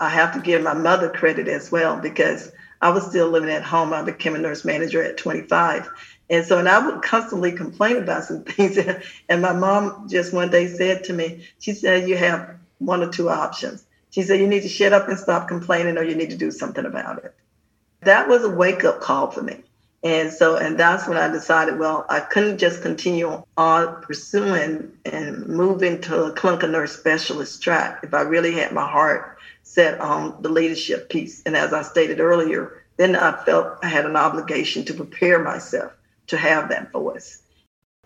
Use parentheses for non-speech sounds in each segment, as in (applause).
I have to give my mother credit as well because I was still living at home. I became a nurse manager at 25. And so, and I would constantly complain about some (laughs) things. And my mom just one day said to me, she said, You have one or two options. She said, You need to shut up and stop complaining, or you need to do something about it. That was a wake up call for me. And so, and that's when I decided, well, I couldn't just continue on pursuing and moving to a clinical nurse specialist track if I really had my heart set on the leadership piece. And as I stated earlier, then I felt I had an obligation to prepare myself to have that voice.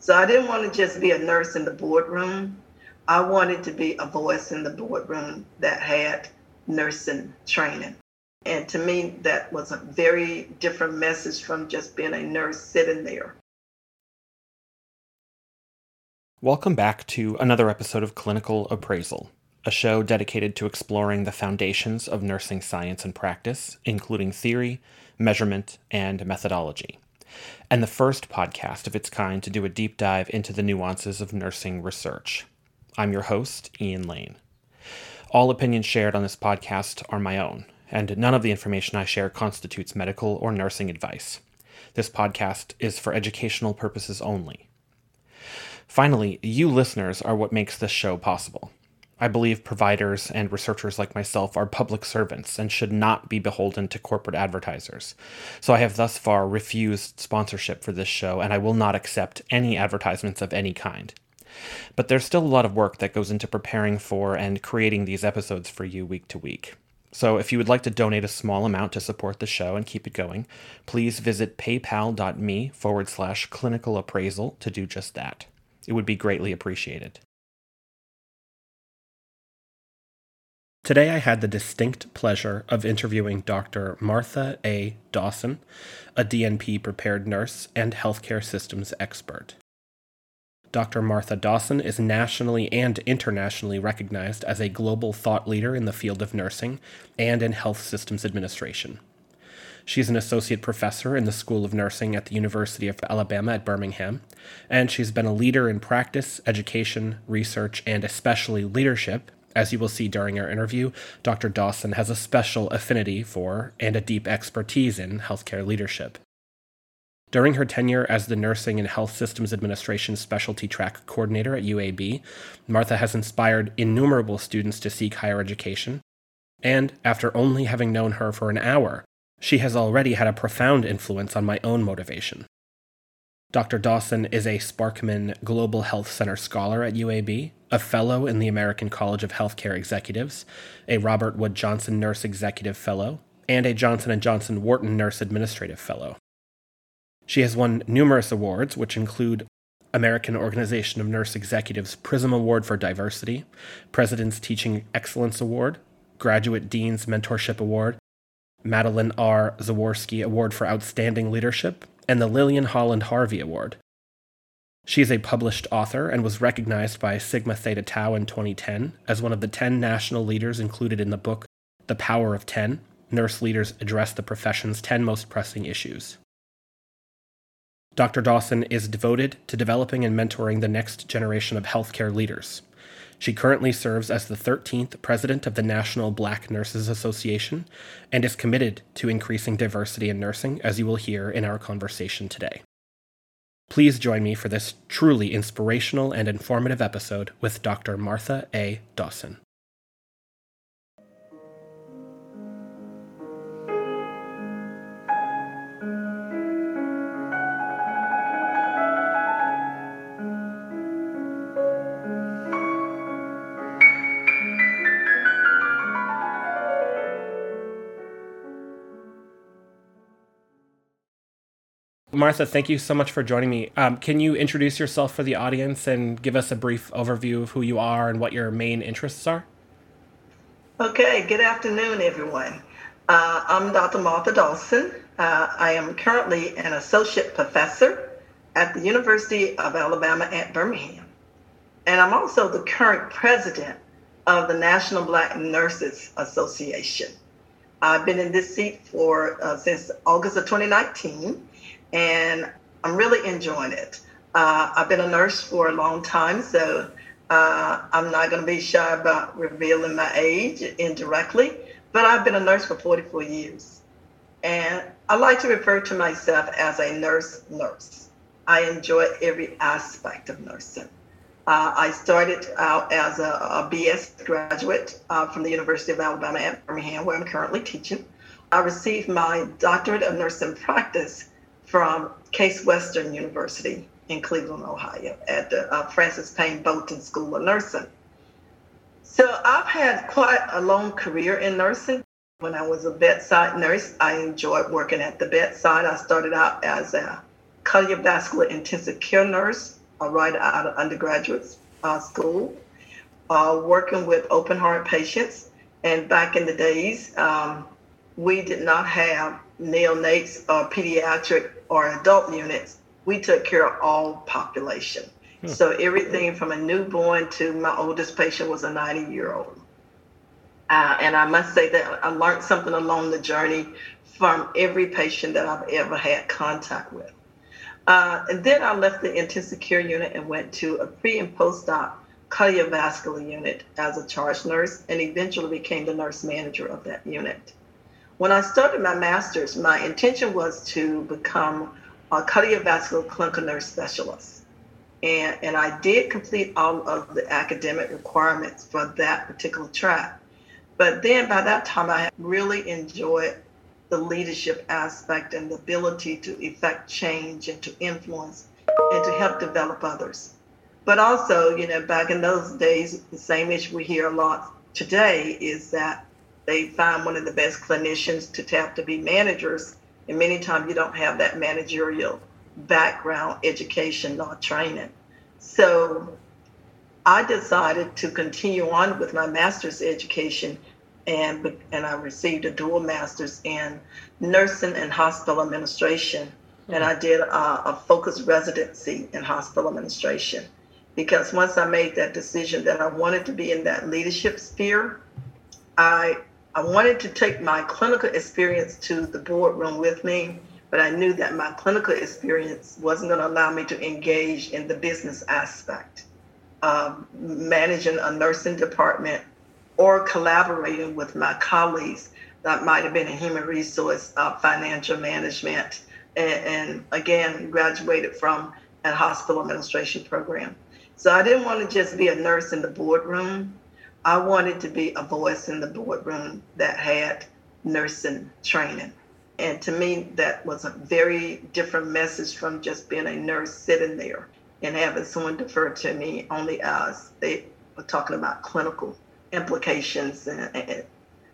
So I didn't want to just be a nurse in the boardroom. I wanted to be a voice in the boardroom that had nursing training. And to me, that was a very different message from just being a nurse sitting there. Welcome back to another episode of Clinical Appraisal, a show dedicated to exploring the foundations of nursing science and practice, including theory, measurement, and methodology, and the first podcast of its kind to do a deep dive into the nuances of nursing research. I'm your host, Ian Lane. All opinions shared on this podcast are my own and none of the information I share constitutes medical or nursing advice. This podcast is for educational purposes only. Finally, you listeners are what makes this show possible. I believe providers and researchers like myself are public servants and should not be beholden to corporate advertisers. So I have thus far refused sponsorship for this show, and I will not accept any advertisements of any kind. But there's still a lot of work that goes into preparing for and creating these episodes for you week to week. So if you would like to donate a small amount to support the show and keep it going, please visit paypal.me forward slash clinical appraisal to do just that. It would be greatly appreciated. Today I had the distinct pleasure of interviewing Dr. Martha A. Dawson, a DNP prepared nurse and healthcare systems expert. Dr. Martha Dawson is nationally and internationally recognized as a global thought leader in the field of nursing and in health systems administration. She's an associate professor in the School of Nursing at the University of Alabama at Birmingham, and she's been a leader in practice, education, research, and especially leadership. As you will see during our interview, Dr. Dawson has a special affinity for and a deep expertise in healthcare leadership. During her tenure as the Nursing and Health Systems Administration Specialty Track Coordinator at UAB, Martha has inspired innumerable students to seek higher education. And after only having known her for an hour, she has already had a profound influence on my own motivation. Dr. Dawson is a Sparkman Global Health Center Scholar at UAB, a Fellow in the American College of Healthcare Executives, a Robert Wood Johnson Nurse Executive Fellow, and a Johnson & Johnson Wharton Nurse Administrative Fellow. She has won numerous awards, which include American Organization of Nurse Executives Prism Award for Diversity, President's Teaching Excellence Award, Graduate Dean's Mentorship Award, Madeline R. Zaworski Award for Outstanding Leadership, and the Lillian Holland Harvey Award. She is a published author and was recognized by Sigma Theta Tau in 2010 as one of the 10 national leaders included in the book The Power of 10 Nurse Leaders Address the Profession's 10 Most Pressing Issues. Dr. Dawson is devoted to developing and mentoring the next generation of healthcare leaders. She currently serves as the 13th president of the National Black Nurses Association and is committed to increasing diversity in nursing, as you will hear in our conversation today. Please join me for this truly inspirational and informative episode with Dr. Martha A. Dawson. Martha, thank you so much for joining me. Um, can you introduce yourself for the audience and give us a brief overview of who you are and what your main interests are? Okay, good afternoon, everyone. Uh, I'm Dr. Martha Dawson. Uh, I am currently an associate professor at the University of Alabama at Birmingham. And I'm also the current president of the National Black Nurses Association. I've been in this seat for uh, since August of 2019 and I'm really enjoying it. Uh, I've been a nurse for a long time, so uh, I'm not going to be shy about revealing my age indirectly. but I've been a nurse for 44 years. And I like to refer to myself as a nurse nurse. I enjoy every aspect of nursing. Uh, I started out as a, a BS graduate uh, from the University of Alabama at Birmingham, where I'm currently teaching. I received my doctorate of nursing practice from Case Western University in Cleveland, Ohio, at the uh, Frances Payne Bolton School of Nursing. So I've had quite a long career in nursing. When I was a bedside nurse, I enjoyed working at the bedside. I started out as a cardiovascular intensive care nurse uh, right out of undergraduate uh, school, uh, working with open heart patients. And back in the days, um, we did not have neonates or pediatric or adult units. We took care of all population. Hmm. So everything from a newborn to my oldest patient was a 90 year old. Uh, and I must say that I learned something along the journey from every patient that I've ever had contact with. Uh, and then I left the intensive care unit and went to a pre and post op cardiovascular unit as a charge nurse and eventually became the nurse manager of that unit. When I started my master's, my intention was to become a cardiovascular clinical nurse specialist. And, and I did complete all of the academic requirements for that particular track. But then by that time, I really enjoyed the leadership aspect and the ability to effect change and to influence and to help develop others. But also, you know, back in those days, the same issue we hear a lot today is that they find one of the best clinicians to tap to be managers. And many times you don't have that managerial background, education, or training. So I decided to continue on with my master's education and and I received a dual master's in nursing and hospital administration, and I did a, a focused residency in hospital administration because once I made that decision that I wanted to be in that leadership sphere, I I wanted to take my clinical experience to the boardroom with me, but I knew that my clinical experience wasn't going to allow me to engage in the business aspect of managing a nursing department or collaborating with my colleagues that might have been in human resource, uh, financial management, and, and, again, graduated from a hospital administration program. So I didn't want to just be a nurse in the boardroom. I wanted to be a voice in the boardroom that had nursing training. And to me, that was a very different message from just being a nurse sitting there and having someone defer to me only as they were talking about clinical implications and, and,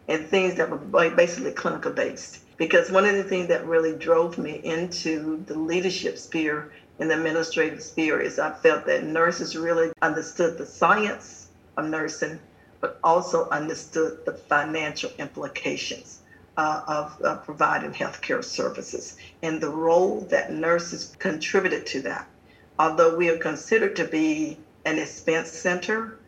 and things that were basically clinical based. Because one of the things that really drove me into the leadership sphere and the administrative sphere is I felt that nurses really understood the science of nursing but also understood the financial implications uh, of uh, providing healthcare services and the role that nurses contributed to that. Although we are considered to be an expense center,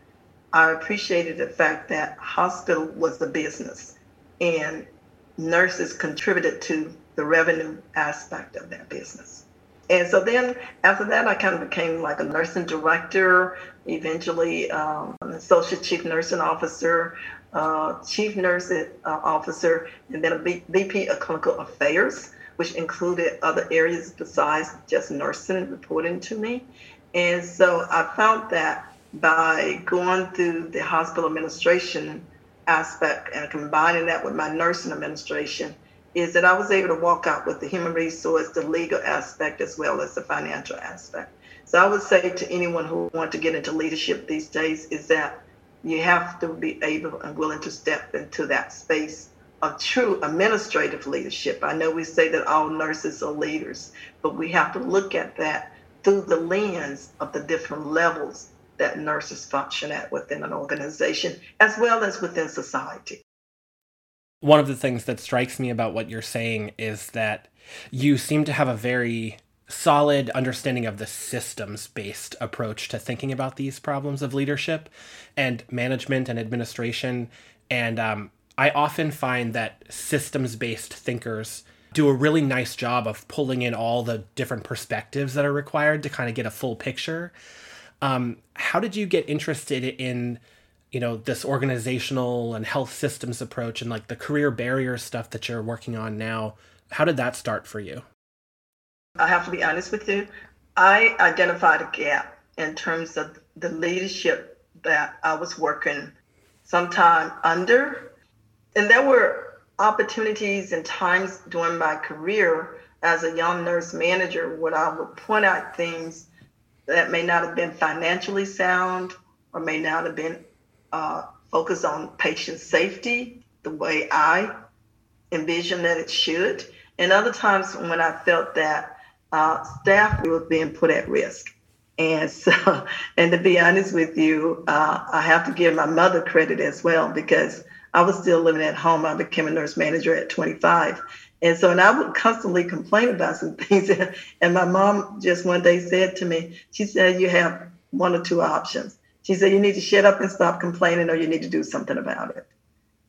I appreciated the fact that hospital was the business and nurses contributed to the revenue aspect of that business. And so then after that, I kind of became like a nursing director, eventually um, associate chief nursing officer, uh, chief nursing uh, officer, and then a VP of clinical affairs, which included other areas besides just nursing reporting to me. And so I found that by going through the hospital administration aspect and combining that with my nursing administration, is that I was able to walk out with the human resource, the legal aspect, as well as the financial aspect. So I would say to anyone who wants to get into leadership these days is that you have to be able and willing to step into that space of true administrative leadership. I know we say that all nurses are leaders, but we have to look at that through the lens of the different levels that nurses function at within an organization as well as within society one of the things that strikes me about what you're saying is that you seem to have a very solid understanding of the systems based approach to thinking about these problems of leadership and management and administration. And um, I often find that systems based thinkers do a really nice job of pulling in all the different perspectives that are required to kind of get a full picture. Um, how did you get interested in you know this organizational and health systems approach and like the career barrier stuff that you're working on now how did that start for you? I have to be honest with you. I identified a gap in terms of the leadership that i was working sometime under. And there were opportunities and times during my career as a young nurse manager where i would point out things that may not have been financially sound or may not have been uh, focused on patient safety the way I envision that it should. And other times when I felt that uh, staff was being put at risk. And (laughs) so, and to be honest with you, uh, I have to give my mother credit as well because I was still living at home. I became a nurse manager at 25. And so, and I would constantly complain about some (laughs) things. And my mom just one day said to me, she said, You have one or two options. She said, You need to shut up and stop complaining, or you need to do something about it.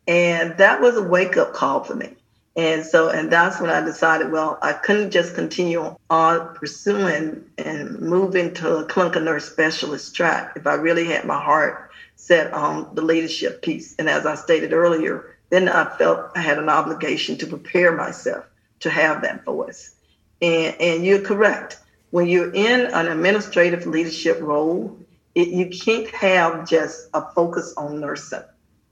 And that was a wake up call for me. And so, and that's when I decided, well, I couldn't just continue on pursuing and moving to a clinical nurse specialist track if I really had my heart set on the leadership piece. And as I stated earlier, then I felt I had an obligation to prepare myself to have that voice. And, and you're correct. When you're in an administrative leadership role, it, you can't have just a focus on nursing.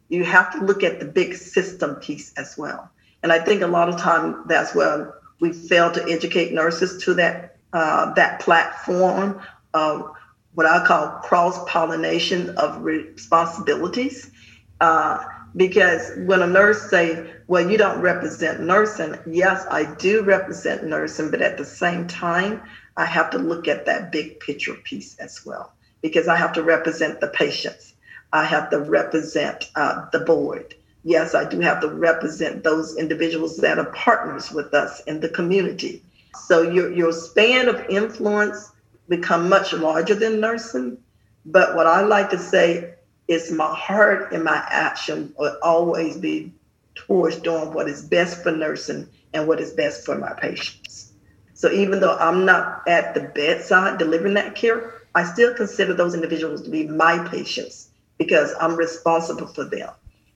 You have to look at the big system piece as well. And I think a lot of time that's where we fail to educate nurses to that uh, that platform of what I call cross pollination of responsibilities. Uh, because when a nurse say, "Well, you don't represent nursing," yes, I do represent nursing, but at the same time, I have to look at that big picture piece as well because I have to represent the patients. I have to represent uh, the board. Yes, I do have to represent those individuals that are partners with us in the community. So your, your span of influence become much larger than nursing. But what I like to say is my heart and my action will always be towards doing what is best for nursing and what is best for my patients. So even though I'm not at the bedside delivering that care, I still consider those individuals to be my patients because I'm responsible for them.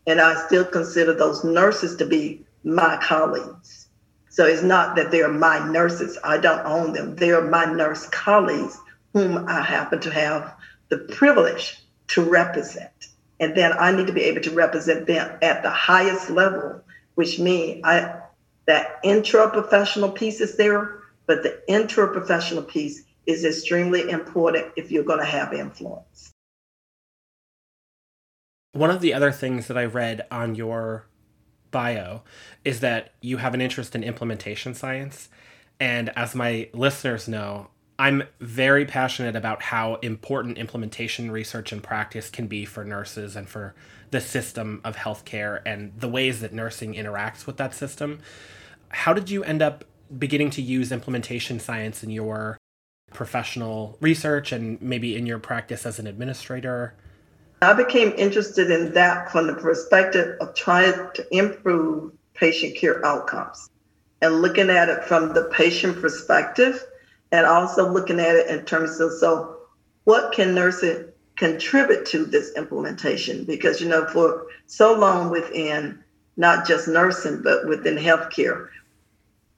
And I still consider those nurses to be my colleagues. So it's not that they're my nurses, I don't own them. They're my nurse colleagues whom I happen to have the privilege to represent. And then I need to be able to represent them at the highest level, which means I that intra-professional piece is there, but the intra-professional piece is extremely important if you're going to have influence. One of the other things that I read on your bio is that you have an interest in implementation science. And as my listeners know, I'm very passionate about how important implementation research and practice can be for nurses and for the system of healthcare and the ways that nursing interacts with that system. How did you end up beginning to use implementation science in your professional research and maybe in your practice as an administrator? I became interested in that from the perspective of trying to improve patient care outcomes and looking at it from the patient perspective and also looking at it in terms of so what can nursing contribute to this implementation because you know for so long within not just nursing but within healthcare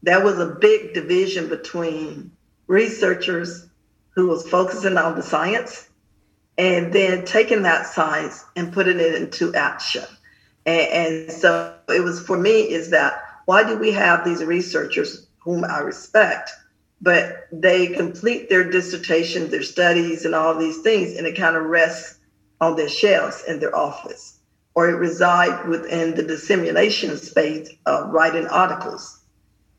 there was a big division between researchers who was focusing on the science and then taking that science and putting it into action. And, and, so it was for me is that why do we have these researchers whom I respect, but they complete their dissertation, their studies, and all these things, and it kind of rests on their shelves in their office, or it resides within the dissemination space of writing articles.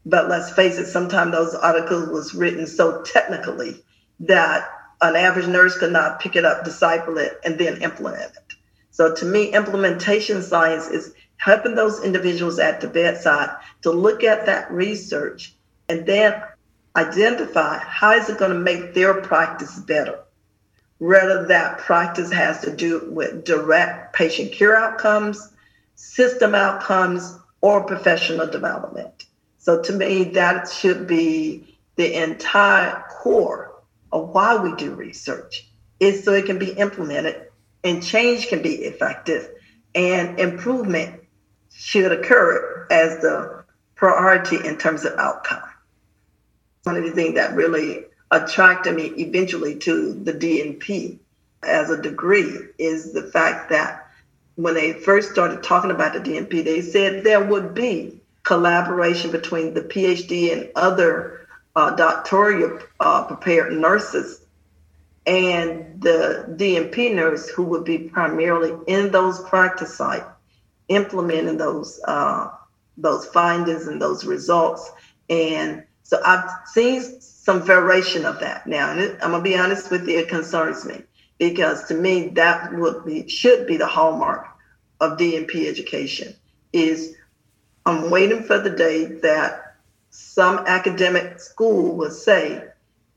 But let's face it, sometimes those articles was written so technically that an average nurse could not pick it up, decipher it, and then implement it. So to me, implementation science is helping those individuals at the bedside to look at that research and then identify how is it going to make their practice better. Whether that practice has to do with direct patient care outcomes, system outcomes, or professional development. So to me, that should be the entire core of why we do research is so it can be implemented and change can be effective and improvement should occur as the priority in terms of outcome. One of the things that really attracted me eventually to the DNP as a degree is the fact that when they first started talking about the DNP, they said there would be collaboration between the PhD and other uh, doctoral uh, prepared nurses and the DNP nurse who would be primarily in those practice sites implementing those uh, those findings and those results. And so I've seen some variation of that now. And I'm gonna be honest with you, it concerns me because to me that would be should be the hallmark of DNP education is I'm waiting for the day that some academic school will say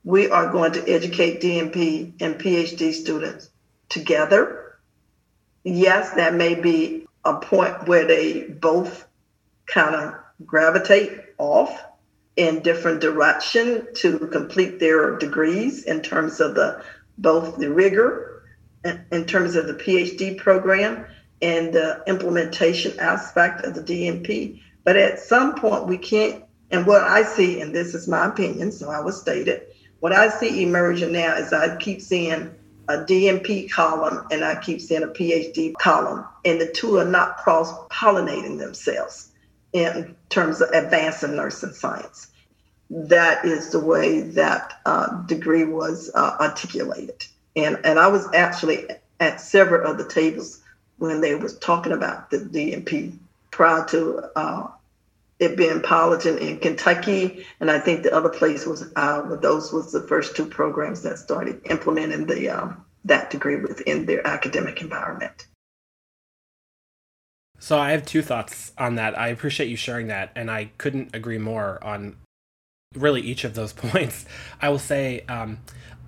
we are going to educate DNP and PhD students together. Yes, that may be a point where they both kind of gravitate off in different direction to complete their degrees in terms of the both the rigor in terms of the PhD program and the implementation aspect of the DNP. But at some point, we can't, and what I see, and this is my opinion, so I will state it, what I see emerging now is I keep seeing a DNP column and I keep seeing a PhD column, and the two are not cross pollinating themselves in terms of advancing nursing science. That is the way that uh, degree was uh, articulated. And, and I was actually at several of the tables when they was talking about the DNP prior to uh, it being Politan in Kentucky, and I think the other place was uh, those was the first two programs that started implementing the um, that degree within their academic environment. So I have two thoughts on that. I appreciate you sharing that, and I couldn't agree more on really each of those (laughs) points. I will say um,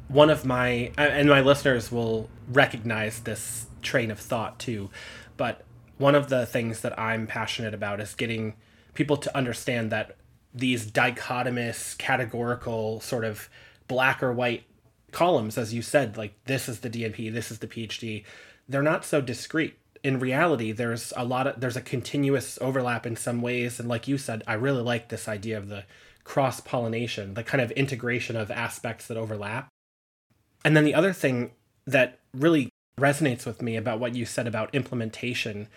one of my and my listeners will recognize this train of thought too, but one of the things that I'm passionate about is getting people to understand that these dichotomous, categorical, sort of black or white columns, as you said, like this is the DNP, this is the PhD, they're not so discrete. In reality, there's a lot of there's a continuous overlap in some ways, and like you said, I really like this idea of the cross pollination, the kind of integration of aspects that overlap. And then the other thing that really resonates with me about what you said about implementation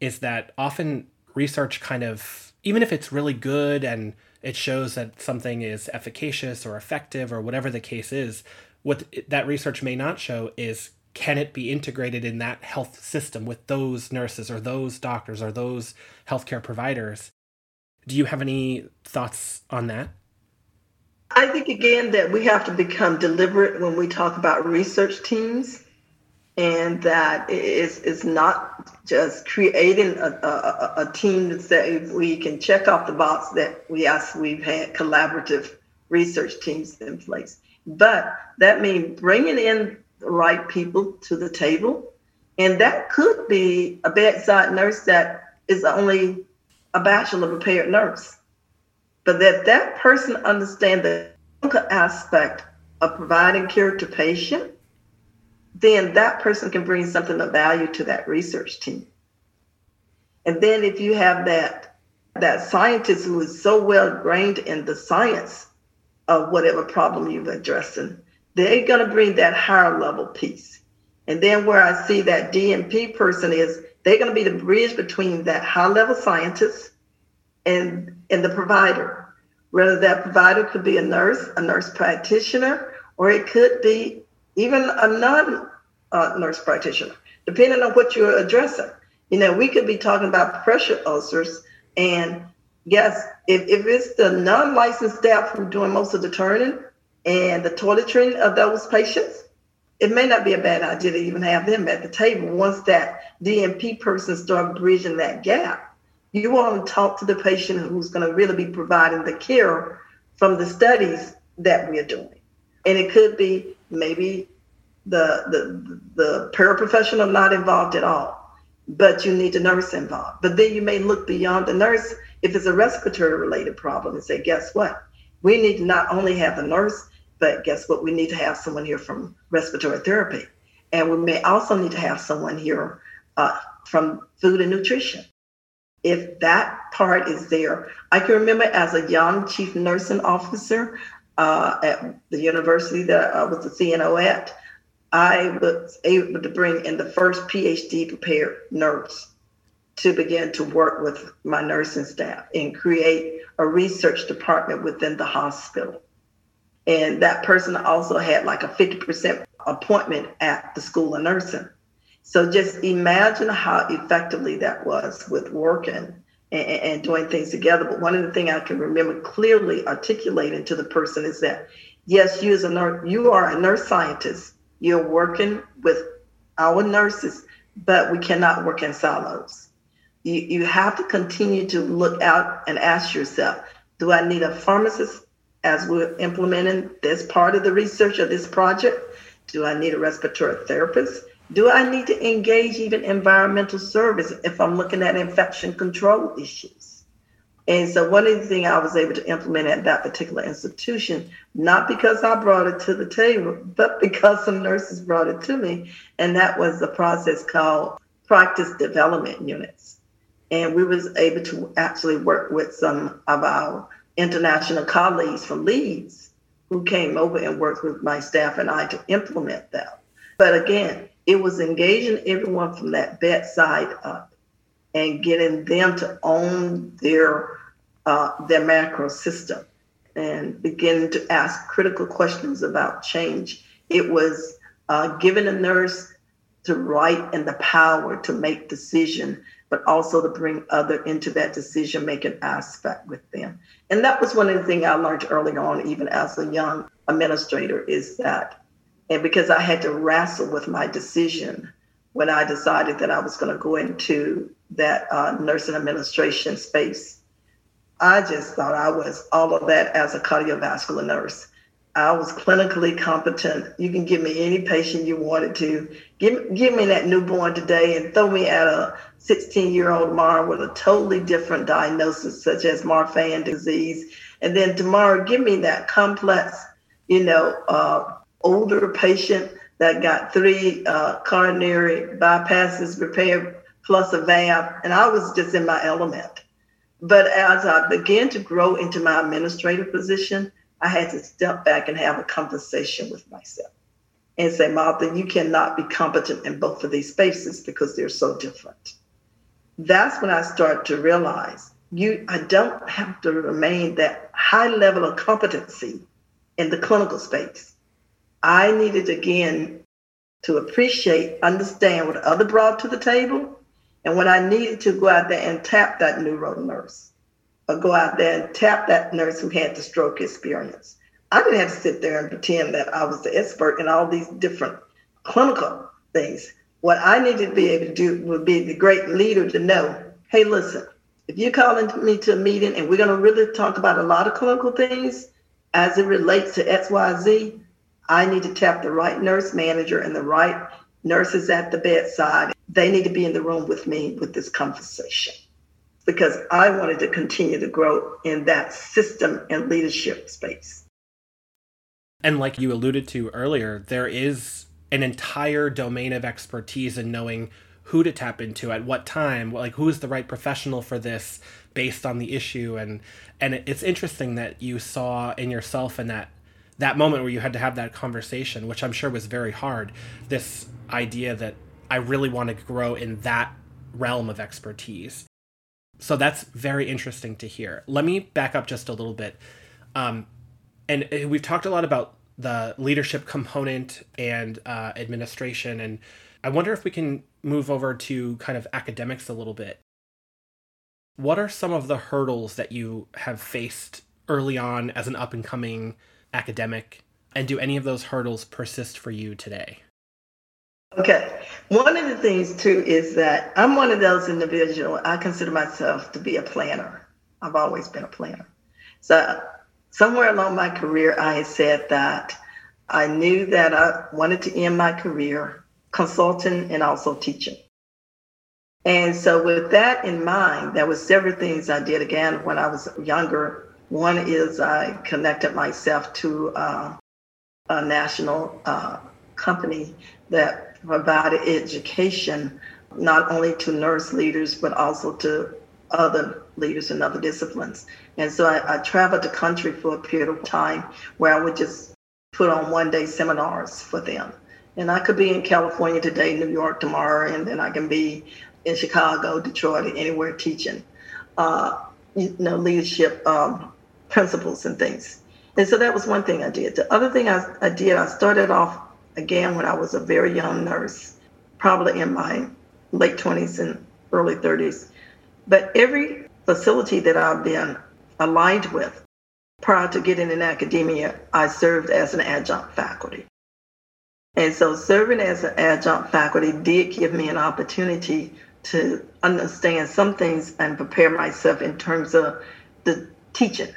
is that often research kind of even if it's really good and it shows that something is efficacious or effective or whatever the case is, what that research may not show is can it be integrated in that health system with those nurses or those doctors or those healthcare providers? Do you have any thoughts on that? I think again that we have to become deliberate when we talk about research teams and that is is not just creating a, a, a, team that say we can check off the box that we yes we've had collaborative research teams in place. But that means bringing in the right people to the table and that could be a bedside nurse that is only a bachelor prepared nurse. But that that person understands the aspect of providing care to patient then that person can bring something of value to that research team. And then if you have that that scientist who is so well trained in the science of whatever problem you're addressing, they're going to bring that higher level piece. And then where I see that DNP person is, they're going to be the bridge between that high level scientist and and the provider. Whether that provider could be a nurse, a nurse practitioner, or it could be even a non uh, nurse practitioner, depending on what you're addressing. You know, we could be talking about pressure ulcers, and yes, if, if it's the non licensed staff who are doing most of the turning and the toiletry of those patients, it may not be a bad idea to even have them at the table once that DNP person start bridging that gap. You want to talk to the patient who's going to really be providing the care from the studies that we're doing. And it could be maybe the, the, the paraprofessional not involved at all, but you need the nurse involved. But then you may look beyond the nurse if it's a respiratory related problem and say, guess what? We need to not only have the nurse, but guess what? We need to have someone here from respiratory therapy. And we may also need to have someone here uh, from food and nutrition. If that part is there, I can remember as a young chief nursing officer uh, at the university that I was the CNO at, I was able to bring in the first PhD prepared nurse to begin to work with my nursing staff and create a research department within the hospital. And that person also had like a 50% appointment at the School of Nursing. So just imagine how effectively that was with working and, and doing things together. But one of the things I can remember clearly articulating to the person is that, yes, you as a nurse, you are a nurse scientist. You're working with our nurses, but we cannot work in silos you, you have to continue to look out and ask yourself do I need a pharmacist as we're implementing this part of the research of this project? Do I need a respiratory therapist? Do I need to engage even environmental service if I'm looking at infection control issues? And so one of the things I was able to implement at that particular institution, not because I brought it to the table, but (laughs) because some nurses brought it to me, and that was the process called practice development units and we was able to actually work with some of our international colleagues from Leeds who came over and worked with my staff and I to implement that. But again, it was engaging everyone from that bedside up and getting them to own their uh, their macro system and begin to ask critical questions about change. It was uh, giving a nurse the right and the power to make decision but also to bring other into that decision making aspect with them. And that was one of the things I learned early on, even as a young administrator, is that, and because I had to wrestle with my decision when I decided that I was going to go into that uh, nursing administration space, I just thought I was all of that as a cardiovascular nurse. I was clinically competent. You can give me any patient you wanted to. Give, give me that newborn today and throw me at a 16 year old tomorrow with a totally different diagnosis, such as Marfan disease. And then tomorrow, give me that complex, you know, uh, older patient that got three uh, coronary bypasses repaired plus a valve. And I was just in my element. But as I began to grow into my administrative position, I had to step back and have a conversation with myself and say, Martha, you cannot be competent in both of these spaces because they're so different. That's when I start to realize you I don't have to remain that high level of competency in the clinical space. I needed again to appreciate, understand what other brought to the table, and when I needed to go out there and tap that neuro nurse or go out there and tap that nurse who had the stroke experience. I didn't have to sit there and pretend that I was the expert in all these different clinical things. What I needed to be able to do would be the great leader to know, hey, listen, if you're calling me to a meeting and we're going to really talk about a lot of clinical things as it relates to XYZ, I need to tap the right nurse manager and the right nurses at the bedside. They need to be in the room with me with this conversation because I wanted to continue to grow in that system and leadership space. And like you alluded to earlier, there is an entire domain of expertise in knowing who to tap into at what time, like who is the right professional for this based on the issue and and it's interesting that you saw in yourself in that that moment where you had to have that conversation, which I'm sure was very hard, this idea that I really want to grow in that realm of expertise so that's very interesting to hear. Let me back up just a little bit. Um, and uh, we've talked a lot about the leadership component and uh, administration, and I wonder if we can move over to kind of academics a little bit. What are some of the hurdles that you have faced early on as an up and coming academic? And do any of those hurdles persist for you today? Okay. One of the things too is that I'm one of those individuals, I consider myself to be a planner. I've always been a planner. So somewhere along my career, I had said that I knew that I wanted to end my career consulting and also teaching. And so with that in mind, there were several things I did again when I was younger. One is I connected myself to uh, a national uh, company that provided education not only to nurse leaders but also to other leaders in other disciplines. And so I, I traveled the country for a period of time where I would just put on one day seminars for them. And I could be in California today, New York tomorrow, and then I can be in Chicago, Detroit, anywhere teaching, uh, you know, leadership um, principles and things. And so that was one thing I did. The other thing I, I did, I started off again when I was a very young nurse, probably in my late 20s and early 30s. But every facility that I've been aligned with prior to getting in academia, I served as an adjunct faculty. And so serving as an adjunct faculty did give me an opportunity to understand some things and prepare myself in terms of the teaching,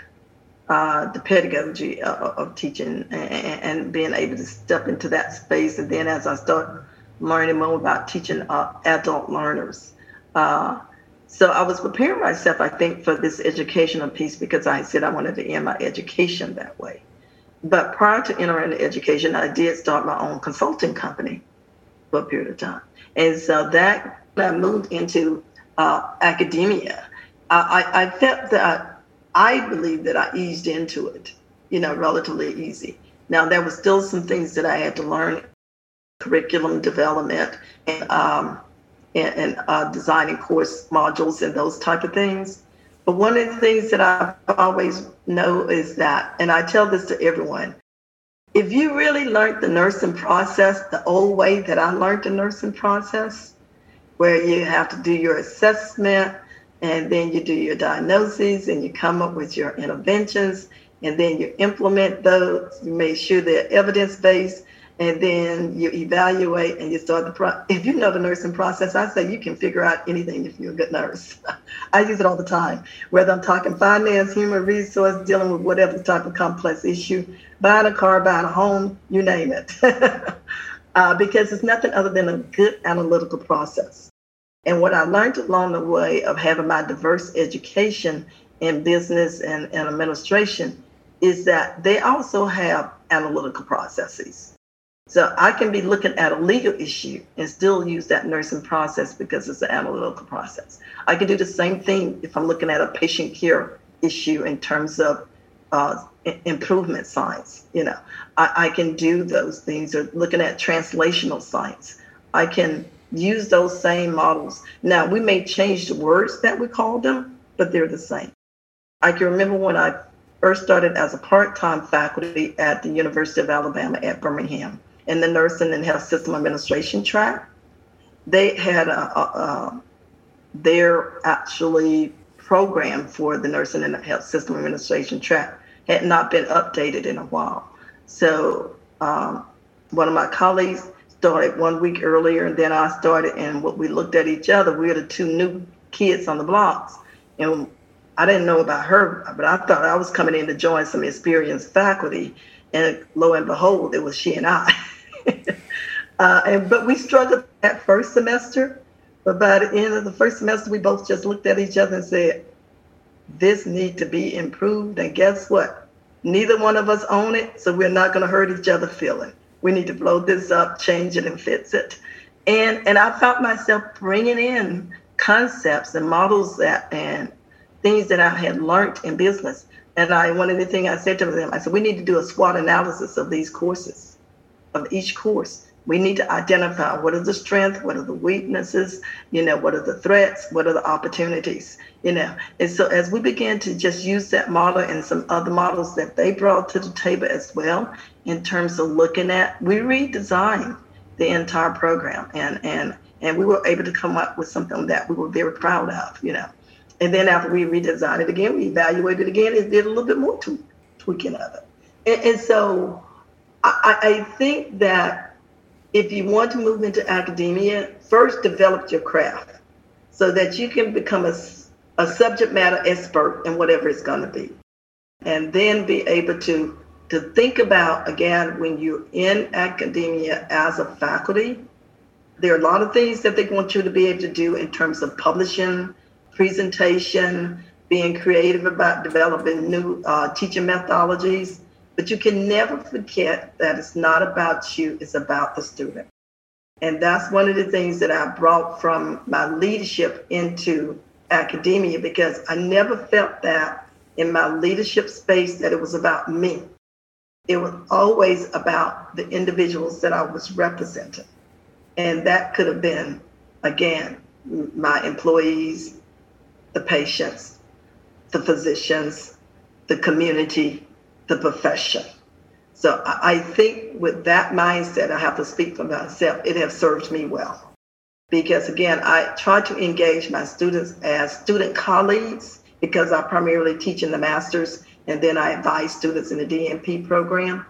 uh, the pedagogy of, of teaching, and, and, being able to step into that space. And then as I start learning more about teaching uh, adult learners, uh, so I was preparing myself, I think, for this educational piece because I said I wanted to end my education that way. But prior to entering the education, I did start my own consulting company for a period of time. And so that I moved into uh, academia, I, I felt that I believe that I eased into it, you know, relatively easy. Now, there were still some things that I had to learn curriculum development and um, and, and uh, designing course modules and those type of things. But one of the things that I always know is that, and I tell this to everyone, if you really learned the nursing process the old way that I learned the nursing process, where you have to do your assessment and then you do your diagnoses and you come up with your interventions and then you implement those, you make sure they're evidence based and then you evaluate and you start the pro (laughs) if you know the nursing process i say you can figure out anything if you're a good nurse. (laughs) I use it all the time whether i'm talking finance human resource dealing with whatever type of complex issue buying a car buying a home you name it. (laughs) Uh, because it's nothing other than a good analytical process and what i learned along the way of having my diverse education in business and, and administration is that they also have analytical processes so I can be looking at a legal issue and still use that nursing process because it's an analytical process. I can do the same thing if I'm looking at a patient care issue in terms of uh, improvement science. You know, I, I can do those things or looking at translational science. I can use those same models. Now, we may change the words that we call them, but they're the same. I can remember when I first started as a part time faculty at the University of Alabama at Birmingham in the nursing and health system administration track. They had a, a, a their actually program for the nursing and health system administration track had not been updated in a while. So um, one of my colleagues started one week earlier, and then I started, and what we looked at each other, we were the two new kids on the blocks, and I didn't know about her, but I thought I was coming in to join some experienced faculty, and lo and behold, it was she and I. (laughs) uh, and but we struggled that first semester. But by the end of the first semester, we both just looked at each other and said, "This need to be improved." And guess what? Neither one of us own it, so we're not going to hurt each other feeling. We need to blow this up, change it, and fix it. And and I found myself bringing in concepts and models that and things that I had learned in business. And I one of the things I said to them, I said, we need to do a SWOT analysis of these courses of each course. We need to identify what are the strengths, what are the weaknesses, you know, what are the threats, what are the opportunities, you know. And so as we began to just use that model and some other models that they brought to the table as well, in terms of looking at, we redesigned the entire program and and and we were able to come up with something that we were very proud of, you know. And then after we redesigned it again, we evaluated it again and did a little bit more tweaking of it. And, and so I, I think that if you want to move into academia, first develop your craft so that you can become a, a subject matter expert in whatever it's going to be. And then be able to, to think about, again, when you're in academia as a faculty, there are a lot of things that they want you to be able to do in terms of publishing, presentation, being creative about developing new uh, teaching methodologies. But you can never forget that it's not about you, it's about the student. And that's one of the things that I brought from my leadership into academia because I never felt that in my leadership space that it was about me. It was always about the individuals that I was representing. And that could have been, again, my employees, the patients, the physicians, the community, the profession. So I think with that mindset, I have to speak for myself, it has served me well. Because again, I try to engage my students as student colleagues because I primarily teach in the master's and then I advise students in the DNP program.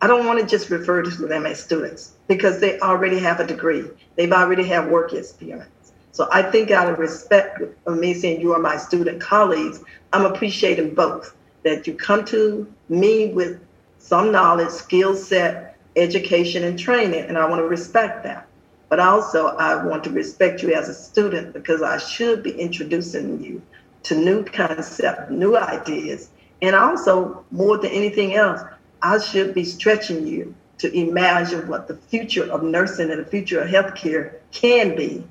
I don't want to just refer to them as students because they already have a degree. They've already have work experience. So I think out of respect of me saying you are my student colleagues, I'm appreciating both. That you come to me with some knowledge, skill set, education, and training, and I want to respect that. But also, I want to respect you as a student because I should be introducing you to new concepts, new ideas, and also, more than anything else, I should be stretching you to imagine what the future of nursing and the future of healthcare can be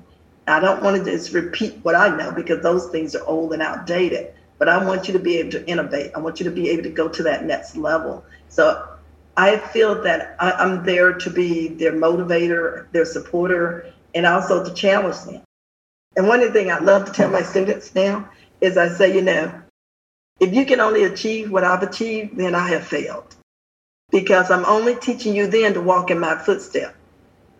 I don't want to just repeat what I know because those things are old and outdated. But I want you to be able to innovate. I want you to be able to go to that next level. So I feel that I, am there to be their motivator, their supporter, and also to challenge them. And one things I love to tell my students now is I say, you know, if you can only achieve what I've achieved, then I have failed. Because I'm only teaching you then to walk in my footsteps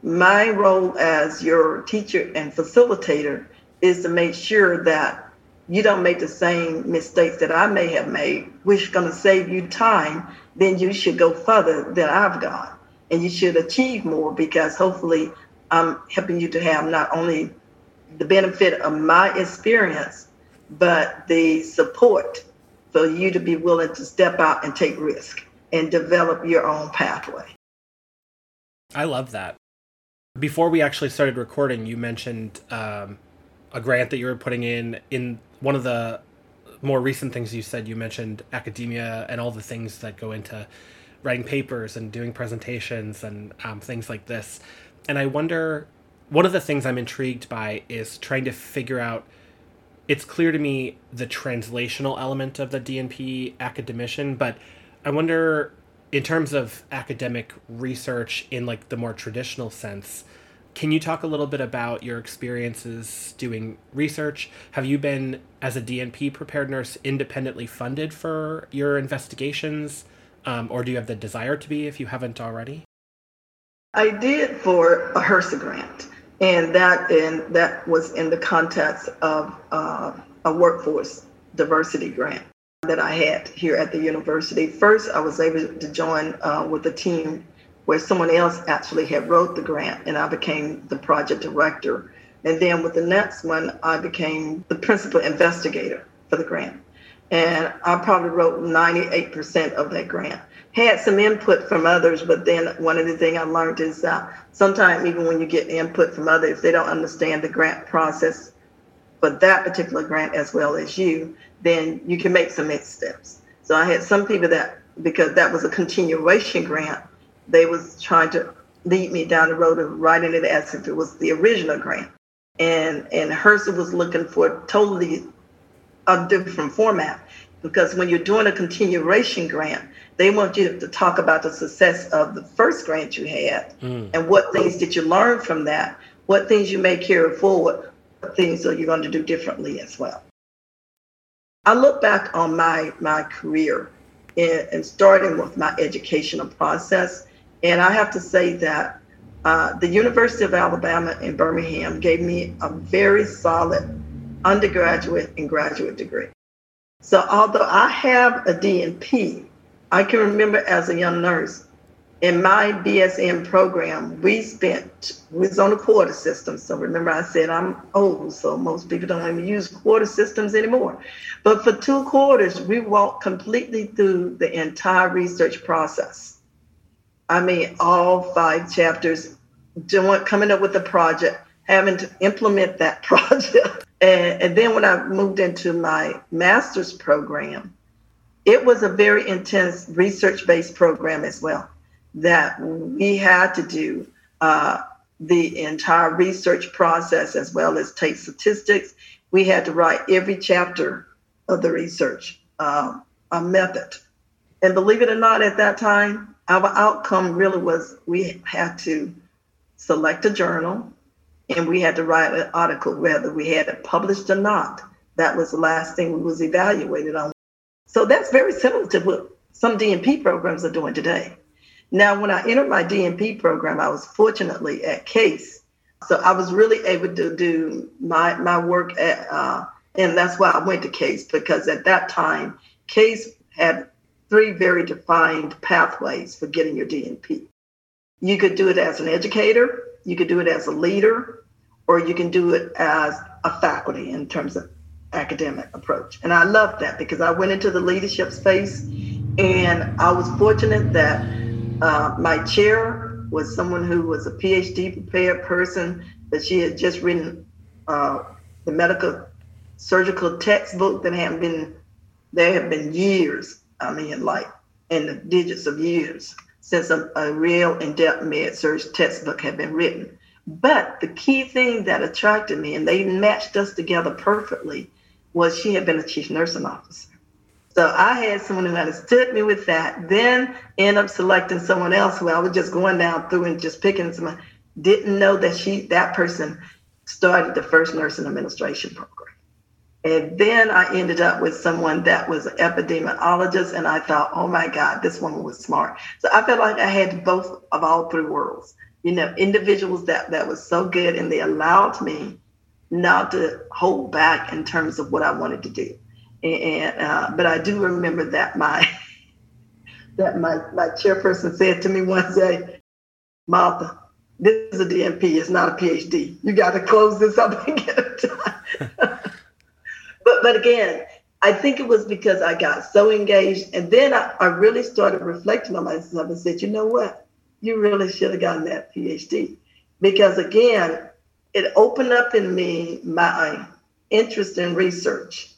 my role as your teacher and facilitator is to make sure that you don't make the same mistakes that I may have made, which is going to save you time. Then you should go further than I've gone, and you should achieve more because hopefully I'm helping you to have not only the benefit of my experience, but the support for you to be willing to step out and take risk and develop your own pathway. I love that before we actually started recording, you mentioned um, a grant that you were putting in. In one of the more recent things you said, you mentioned academia and all the things that go into writing papers and doing presentations and um, things like this. And I wonder, one of the things I'm intrigued by is trying to figure out. It's clear to me the translational element of the DNP academician, but I wonder in terms of academic research in like the more traditional sense can you talk a little bit about your experiences doing research? Have you been as a dnp prepared nurse independently funded for your investigations? Um, or do you have the desire to be if you haven't already? I did for a hrsa grant and that and that was in the context of uh, a workforce diversity grant that I had here at the university. First, I was able to join uh, with a team where someone else actually had wrote the grant, and I became the project director. And then with the next one, I became the principal investigator for the grant. And I probably wrote 98% of that grant. Had some input from others, but then one of the things I learned is that sometimes even when you get input from others, they don't understand the grant process for that particular grant as well as you, then you can make some next steps. So I had some people that because that was a continuation grant, they was trying to lead me down the road of writing it as if it was the original grant. And and HRSA was looking for totally a different format because when you're doing a continuation grant, they want you to talk about the success of the first grant you had mm. and what things did you learn from that, what things you may carry forward, what things are you going to do differently as well. I look back on my my career and starting with my educational process, and I have to say that uh, the University of Alabama in Birmingham gave me a very solid undergraduate and graduate degree. So although I have a DNP, I can remember as a young nurse in my BSN program, we spent, we was on a quarter system. So remember, I said I'm old, so most people don't even use quarter systems anymore. But for two quarters, we walked completely through the entire research process. I mean, all five chapters, doing, coming up with a project, having to implement that (laughs) project. And, and then when I moved into my master's program, it was a very intense research based program as well that we had to do uh, the entire research process as well as take statistics. We had to write every chapter of the research uh, a method. And believe it or not, at that time, our outcome really was we had to select a journal and we had to write an article whether we had it published or not. That was the last thing we was evaluated on. So that's very similar to what some DNP programs are doing today. Now, when I entered my DNP program, I was fortunately at Case. So I was really able to do my, my work at, uh, and that's why I went to Case because at that time, Case had three very defined pathways for getting your DNP. You could do it as an educator, you could do it as a leader, or you can do it as a faculty in terms of academic approach. And I love that because I went into the leadership space and I was fortunate that uh, my chair was someone who was a PhD prepared person, but she had just written uh, the medical surgical textbook that had been, there have been years, I mean, like in the digits of years since a, a real in depth med surg textbook had been written. But the key thing that attracted me, and they matched us together perfectly, was she had been a chief nursing officer. So I had someone who understood me with that, then end up selecting someone else who I was just going down through and just picking someone. Didn't know that she that person started the first nursing administration program. And then I ended up with someone that was an epidemiologist, and I thought, oh my God, this woman was smart. So I felt like I had both of all three worlds. You know, individuals that that was so good, and they allowed me not to hold back in terms of what I wanted to do. And uh, but I do remember that my (laughs) that my my chairperson said to me one day, Martha, this is a DNP, it's not a PhD. You got to close this up and (laughs) get it done. (laughs) but but again, I think it was because I got so engaged, and then I, I really started reflecting on myself and said, you know what, you really should have gotten that PhD, because again, it opened up in me my interest in research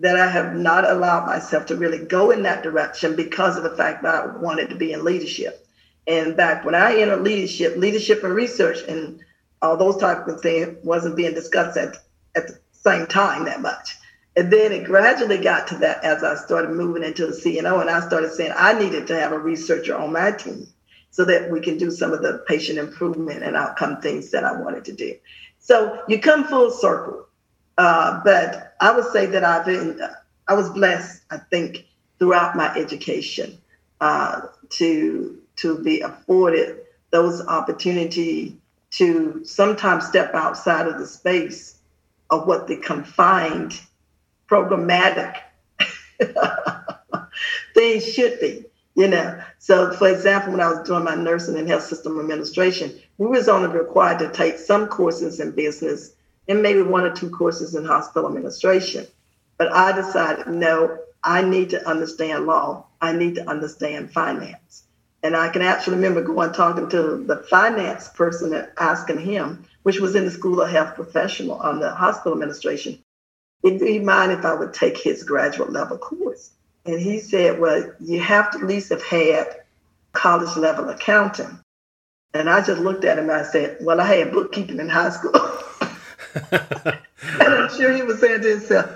that I have not allowed myself to really go in that direction because of the fact that I wanted to be in leadership. And back when I entered leadership, leadership and research and all those types of things wasn't being discussed at, at the same time that much. And then it gradually got to that as I started moving into the CNO and I started saying I needed to have a researcher on my team so that we can do some of the patient improvement and outcome things that I wanted to do. So you come full circle. Uh, but I would say that I've been, I was blessed, I think, throughout my education uh, to to be afforded those opportunity to sometimes step outside of the space of what the confined programmatic (laughs) things should be you know so for example when i was doing my nursing and health system administration we was only required to take some courses in business and maybe one or two courses in hospital administration. But I decided, no, I need to understand law. I need to understand finance. And I can actually remember going talking to the finance person and asking him, which was in the School of Health Professional on the hospital administration, would he mind if I would take his graduate level course? And he said, well, you have to at least have had college level accounting. And I just looked at him and I said, well, I had bookkeeping in high school. (laughs) and I'm sure he was saying to himself,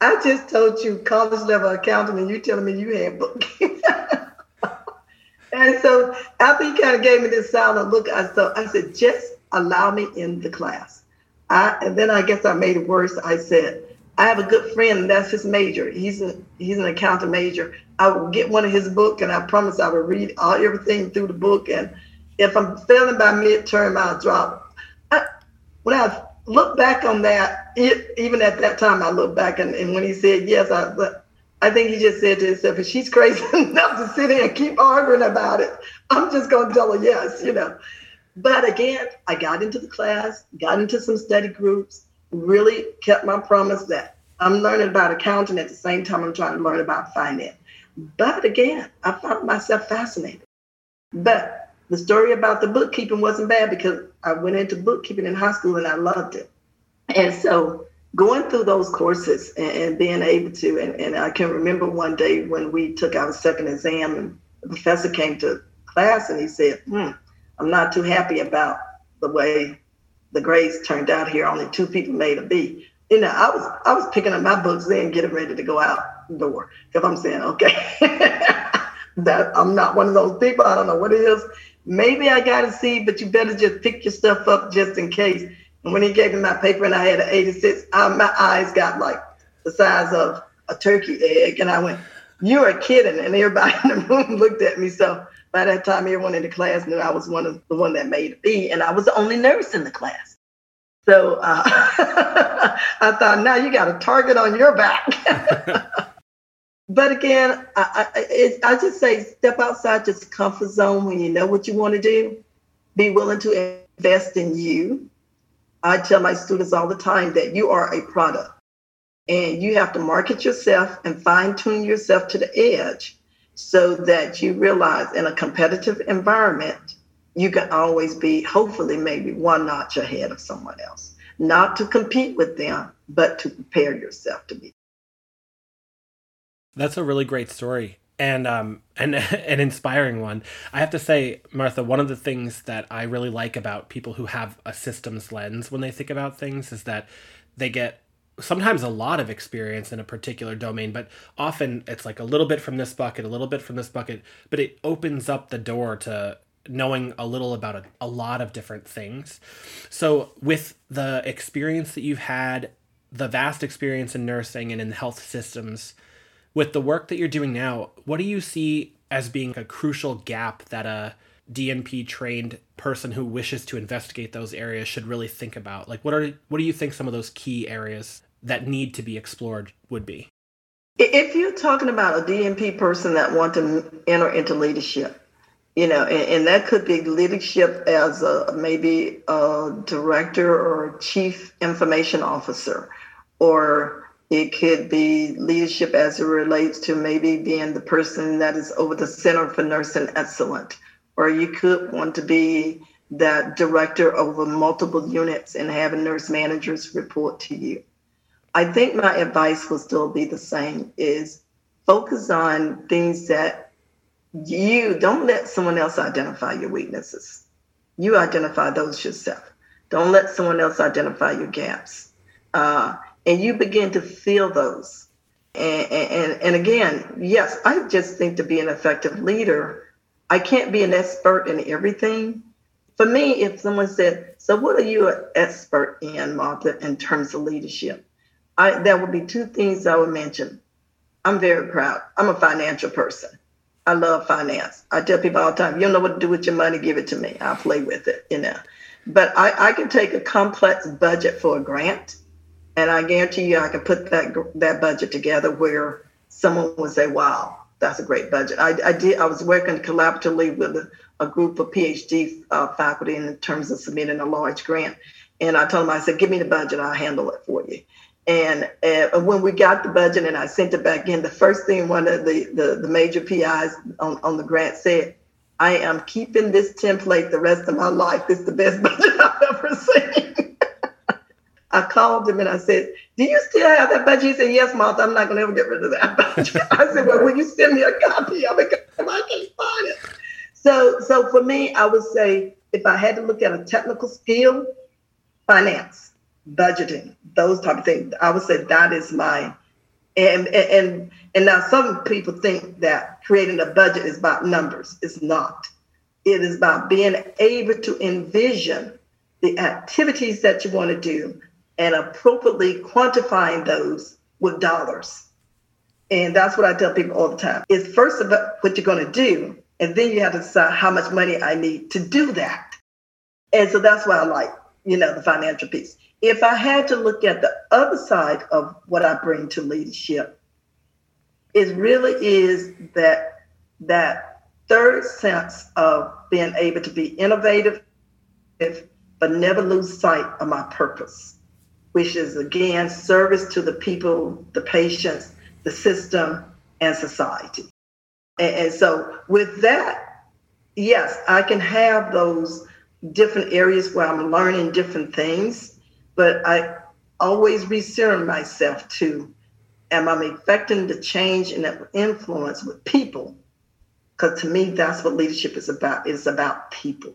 I just told you college level accounting and you're telling me you had bookkeeping. (laughs) and so after he kind of gave me this silent look, I so I said, just allow me in the class. I, and then I guess I made it worse. I said, I have a good friend, that's his major. He's a, he's an accounting major. I will get one of his book, and I promise I will read all everything through the book. And if I'm failing by midterm, I'll drop. I, when I look back on that, it, even at that time, I look back and, and when he said yes, I, I think he just said to himself, if she's crazy (laughs) enough to sit here and keep arguing about it, I'm just going to tell her yes, you know. But again, I got into the class, got into some study groups, really kept my promise that I'm learning about accounting at the same time I'm trying to learn about finance. But again, I found myself fascinated. But the story about the bookkeeping wasn't bad because I went into bookkeeping in high school and I loved it. And so going through those courses and, and being able to, and, and, I can remember one day when we took our second exam and the professor came to class and he said, hmm, I'm not too happy about the way the grades turned out here, only two people made a B. You know, I was I was picking up my books then, getting ready to go out the door because I'm saying, okay, (laughs) that I'm not one of those people. I don't know what it is. Maybe I got a C, but you better just pick your stuff up just in case. And when he gave me my paper and I had an 86, I, my eyes got like the size of a turkey egg, and I went, "You are kidding!" And everybody (laughs) in the room looked at me. So by that time, everyone in the class knew I was one of the one that made a B, and I was the only nurse in the class. So uh, (laughs) I thought, now you got a target on your back. (laughs) but again, I, I, it, I just say step outside your comfort zone when you know what you want to do. Be willing to invest in you. I tell my students all the time that you are a product and you have to market yourself and fine tune yourself to the edge so that you realize in a competitive environment, you can always be, hopefully, maybe one notch ahead of someone else. Not to compete with them, but to prepare yourself to be. That's a really great story and um and (laughs) an inspiring one. I have to say, Martha, one of the things that I really like about people who have a systems lens when they think about things is that they get sometimes a lot of experience in a particular domain, but often it's like a little bit from this bucket, a little bit from this bucket, but it opens up the door to knowing a little about a, a lot of different things. So, with the experience that you've had, the vast experience in nursing and in health systems, with the work that you're doing now, what do you see as being a crucial gap that a DNP trained person who wishes to investigate those areas should really think about? Like what are what do you think some of those key areas that need to be explored would be? If you're talking about a DNP person that want to enter into leadership, you know, and, and that could be leadership as a maybe a director or chief information officer, or it could be leadership as it relates to maybe being the person that is over the Center for Nursing Excellence, or you could want to be that director over multiple units and having nurse managers report to you. I think my advice will still be the same is focus on things that you don't let someone else identify your weaknesses. You identify those yourself. Don't let someone else identify your gaps. Uh, and you begin to feel those. And, and, and again, yes, I just think to be an effective leader, I can't be an expert in everything. For me, if someone said, So, what are you an expert in, Martha, in terms of leadership? I, there would be two things I would mention. I'm very proud. I'm a financial person. I love finance. I tell people all the time, you don't know what to do with your money, give it to me. I'll play with it, you know. But I, I can take a complex budget for a grant, and I guarantee you I can put that that budget together where someone would say, wow, that's a great budget. I, I did. I was working collaboratively with a, a group of PhD uh, faculty in terms of submitting a large grant, and I told them, I said, give me the budget, I'll handle it for you. And uh, when we got the budget and I sent it back in, the first thing one of the, the, the major PIs on, on the grant said, I am keeping this template the rest of my life. Is the best (laughs) budget I've ever seen. (laughs) I called him and I said, Do you still have that budget? He said, Yes, Martha, I'm not going to ever get rid of that (laughs) budget. I said, Well, will you send me a copy of it? I can't find it. So, so for me, I would say if I had to look at a technical skill, finance budgeting, those type of things. I would say that is my and and and now some people think that creating a budget is about numbers. It's not. It is about being able to envision the activities that you want to do and appropriately quantifying those with dollars. And that's what I tell people all the time. It's first about what you're going to do, and then you have to decide how much money I need to do that. And so that's why I like, you know, the financial piece if I had to look at the other side of what I bring to leadership, it really is that that third sense of being able to be innovative, but never lose sight of my purpose, which is again service to the people, the patients, the system, and society. And, and so with that, yes, I can have those different areas where I'm learning different things but I always recenter myself to am I affecting the change and influence with people? Because to me, that's what leadership is about. It's about people.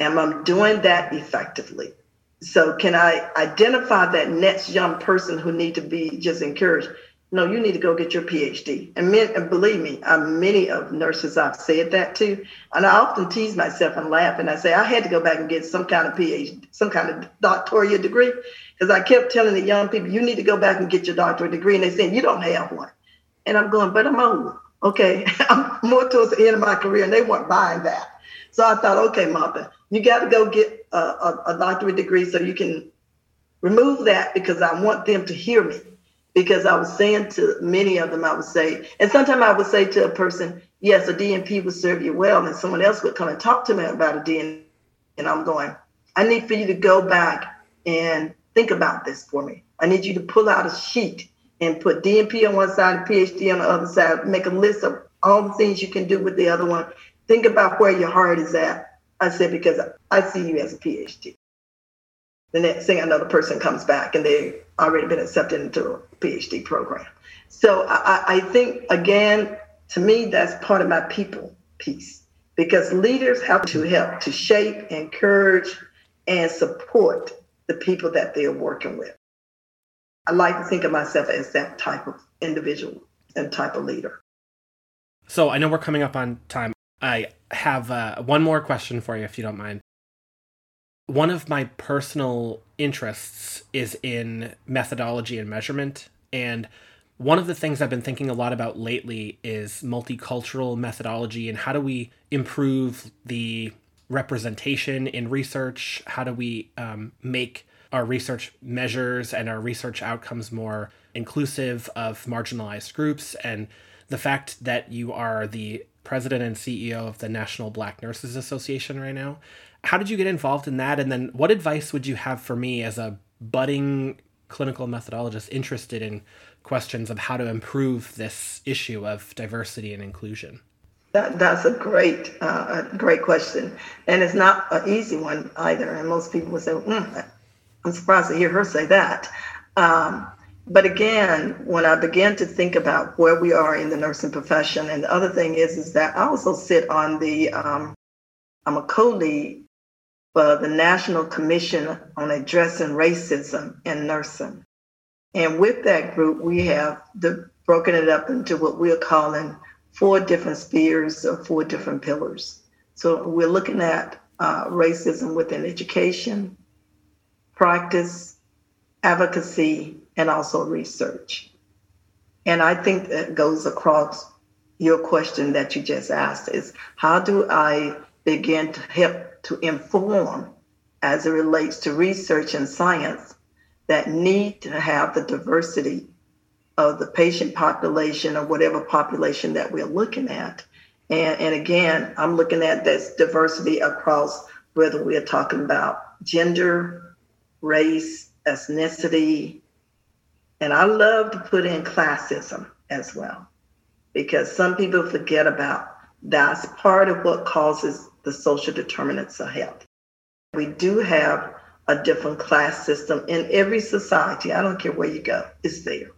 Am I doing that effectively? So can I identify that next young person who need to be just encouraged? No, you need to go get your PhD. And, men, and believe me, uh, many of nurses I've said that to, and I often tease myself and laugh, and I say I had to go back and get some kind of PhD, some kind of doctoral degree, because I kept telling the young people, you need to go back and get your doctorate degree, and they said you don't have one, and I'm going, but I'm old. Okay, (laughs) I'm more towards the end of my career, and they weren't buying that. So I thought, okay, Martha, you got to go get a, a, a doctorate degree so you can remove that because I want them to hear me. Because I was saying to many of them, I would say, and sometimes I would say to a person, yes, a DNP would serve you well, and someone else would come and talk to me about a DNP, and I'm going, I need for you to go back and think about this for me. I need you to pull out a sheet and put DNP on one side and PhD on the other side. Make a list of all the things you can do with the other one. Think about where your heart is at. I said, because I see you as a PhD. The next thing another person comes back and they've already been accepted into a PhD program. So I, I think, again, to me, that's part of my people piece because leaders have to help to shape, encourage, and support the people that they're working with. I like to think of myself as that type of individual and type of leader. So I know we're coming up on time. I have uh, one more question for you, if you don't mind. One of my personal interests is in methodology and measurement. And one of the things I've been thinking a lot about lately is multicultural methodology and how do we improve the representation in research? How do we um, make our research measures and our research outcomes more inclusive of marginalized groups? And the fact that you are the president and CEO of the National Black Nurses Association right now. How did you get involved in that? And then what advice would you have for me as a budding clinical methodologist interested in questions of how to improve this issue of diversity and inclusion? That, that's a great, uh, a great question, and it's not an easy one either. And most people would say, mm, "I'm surprised to hear her say that." Um, but again, when I began to think about where we are in the nursing profession, and the other thing is, is that I also sit on the, um, I'm a co-lead for the National Commission on Addressing Racism in Nursing. And with that group, we have the, broken it up into what we're calling four different spheres or four different pillars. So we're looking at uh, racism within education, practice, advocacy, and also research. And I think that goes across your question that you just asked is how do I begin to help to inform as it relates to research and science that need to have the diversity of the patient population or whatever population that we're looking at. And, and again, I'm looking at this diversity across whether we're talking about gender, race, ethnicity, and I love to put in classism as well, because some people forget about that's part of what causes the social determinants of health. We do have a different class system in every society. I don't care where you go, it's there.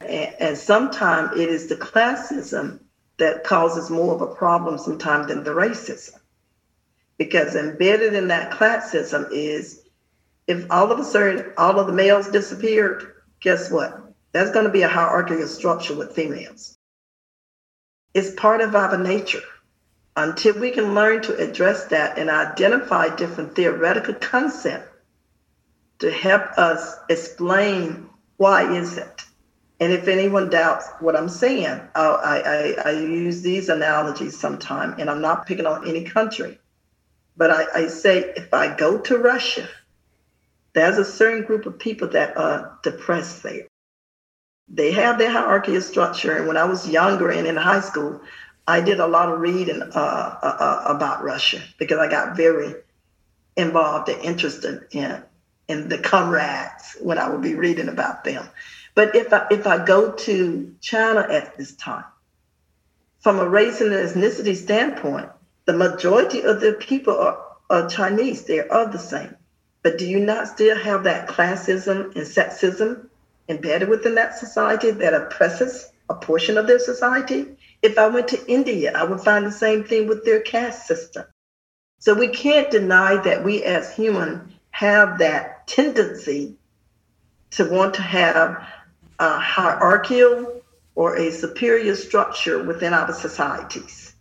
And, and sometimes it is the classism that causes more of a problem sometimes than the racism. Because embedded in that classism is if all of a sudden all of the males disappeared, guess what? That's going to be a hierarchical structure with females. It's part of our nature. Until we can learn to address that and identify different theoretical concepts to help us explain why is it. And if anyone doubts what I'm saying, I, I, I use these analogies sometime, and I'm not picking on any country. But I, I say if I go to Russia there's a certain group of people that are depressed there. They have their hierarchical structure. And when I was younger and in high school, I did a lot of reading uh, uh, uh, about Russia because I got very involved and interested in in the comrades when I would be reading about them. But if I if I go to China at this time, from a race and ethnicity standpoint, the majority of the people are, are Chinese. They're of the same. But do you not still have that classism and sexism embedded within that society that oppresses a portion of their society? If I went to India, I would find the same thing with their caste system. So we can't deny that we as human have that tendency to want to have a hierarchical or a superior structure within our societies.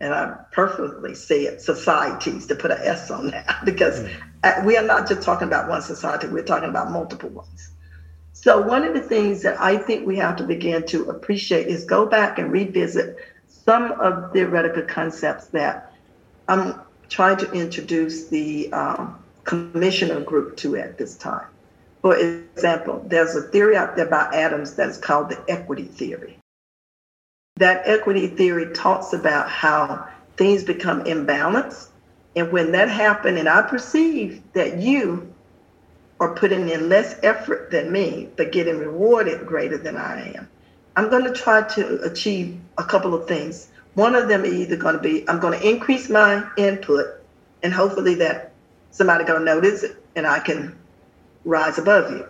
And I perfectly say it societies to put an S on that (laughs) because mm. we are not just talking about one society, we're talking about multiple ones. So, one of the things that I think we have to begin to appreciate is go back and revisit some of the theoretical concepts that I'm trying to introduce the um, commissioner group to at this time. For example, there's a theory out there by Adams that is called the equity theory. That equity theory talks about how things become imbalanced. And when that happens, and I perceive that you are putting in less effort than me, but getting rewarded greater than I am, I'm going to try to achieve a couple of things. One of them is either going to be I'm going to increase my input, and hopefully that somebody going to notice it, and I can rise above you.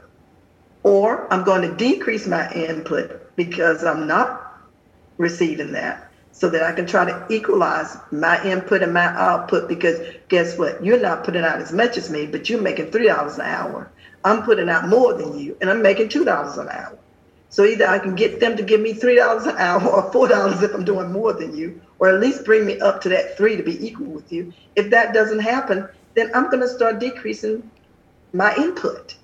Or I'm going to decrease my input because I'm not receiving that so that I can try to equalize my input and my output because guess what? You're not putting out as much as me, but you're making $3 an hour. I'm putting out more than you and I'm making $2 an hour. So either I can get them to give me $3 an hour or $4 if I'm doing more than you, or at least bring me up to that three to be equal with you. If that doesn't happen, then I'm going to start decreasing my input.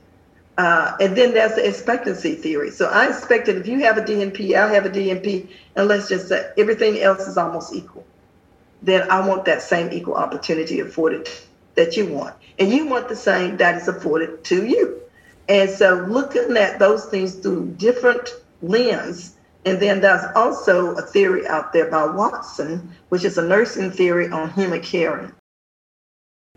Uh, and then there's the expectancy theory. So I expect that if you have a DNP, I'll have a DNP, and let's just say everything else is almost equal. Then I want that same equal opportunity afforded that you want. And you want the same that is afforded to you. And so looking at those things through different lens, and then there's also a theory out there by Watson, which is a nursing theory on human caring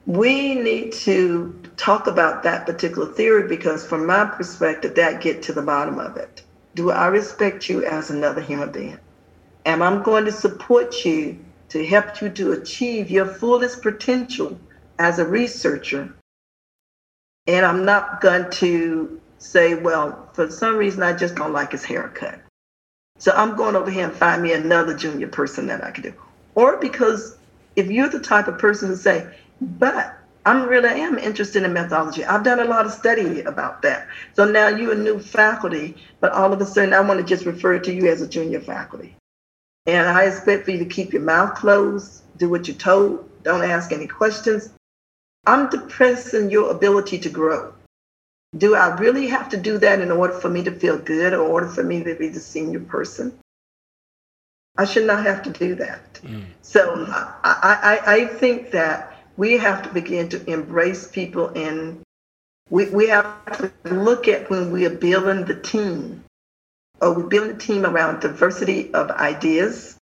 we need to talk about that particular theory because from my perspective that get to the bottom of it do i respect you as another human being am I'm going to support you to help you to achieve your fullest potential as a researcher and i'm not going to say well for some reason i just don't like his haircut so i'm going over here and find me another junior person that i can do or because if you're the type of person who say but I'm really am interested in methodology. I've done a lot of study about that. So now you're a new faculty, but all of a sudden I want to just refer to you as a junior faculty. And I expect for you to keep your mouth closed, do what you're told, don't ask any questions. I'm depressing your ability to grow. Do I really have to do that in order for me to feel good or in order for me to be the senior person? I should not have to do that. Mm. So I, I, I think that we have to begin to embrace people and we, we have to look at when we are building the team or we build a team around diversity of ideas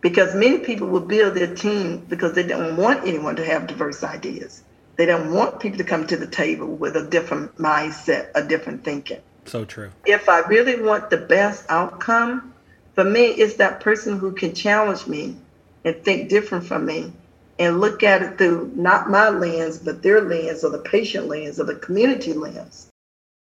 because many people will build their team because they don't want anyone to have diverse ideas they don't want people to come to the table with a different mindset a different thinking so true if i really want the best outcome for me it's that person who can challenge me and think different from me and look at it through not my lens, but their lens or the patient lens or the community lens.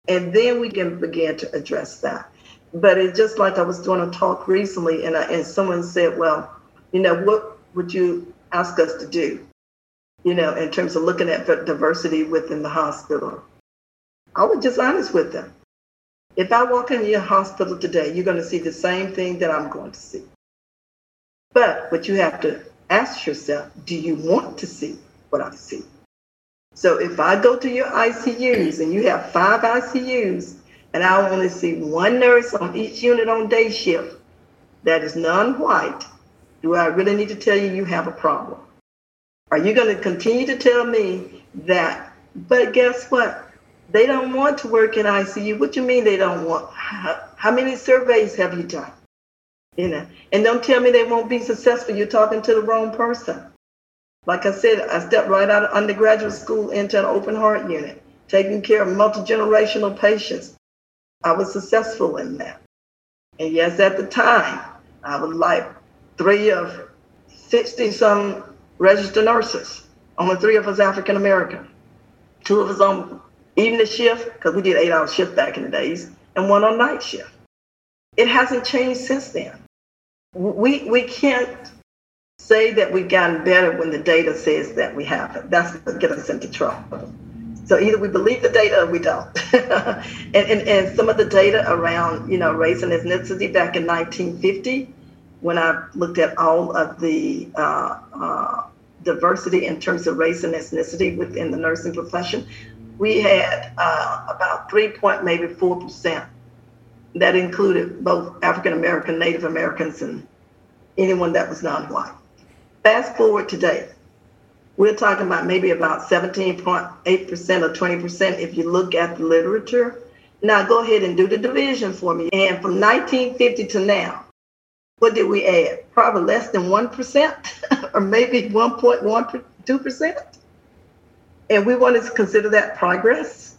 And then we can begin to address that. But it's just like I was doing a talk recently, and, I, and someone said, Well, you know, what would you ask us to do? You know, in terms of looking at diversity within the hospital. I was just honest with them. If I walk into your hospital today, you're going to see the same thing that I'm going to see. But what you have to ask yourself, do you want to see what I see? So if I go to your ICUs and you have five ICUs and I only see one nurse on each unit on day shift that is non-white, do I really need to tell you you have a problem? Are you going to continue to tell me that, but guess what? They don't want to work in ICU. What do you mean they don't want? How, how many surveys have you done? You know, and don't tell me they won't be successful. You're talking to the wrong person. Like I said, I stepped right out of undergraduate school into an open heart unit, taking care of multi generational patients. I was successful in that. And yes, at the time, I was like three of 60 some registered nurses. Only three of us African American. Two of us on evening shift, because we did eight hour shift back in the days, and one on night shift. It hasn't changed since then we we can't say that we've gotten better when the data says that we haven't. That's what gets us into trouble. So either we believe the data or we don't. (laughs) and, and, and some of the data around, you know, race and ethnicity back in 1950, when I looked at all of the uh, uh, diversity in terms of race and ethnicity within the nursing profession, we had uh, about three point maybe four percent. That included both African American, Native Americans, and anyone that was non-white. Fast forward today, we're talking about maybe about 17.8% or 20% if you look at the literature. Now go ahead and do the division for me. And from 1950 to now, what did we add? Probably less than 1% (laughs) or maybe 1.12%. And we want to consider that progress?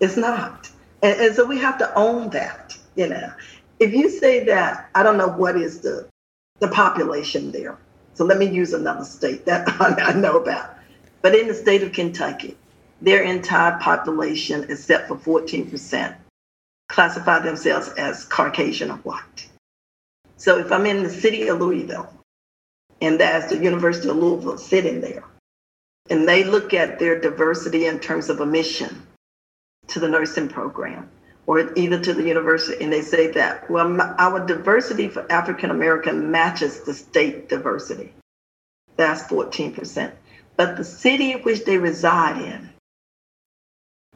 It's not. And, and so we have to own that, you know. If you say that, I don't know what is the, the population there. So let me use another state that (laughs) I know about. But in the state of Kentucky, their entire population, except for 14%, classify themselves as Caucasian or white. So if I'm in the city of Louisville, and that's the University of Louisville sitting there, and they look at their diversity in terms of admission to the nursing program, or either to the university, and they say that, well, our diversity for African American matches the state diversity. That's 14%. But the city in which they reside in,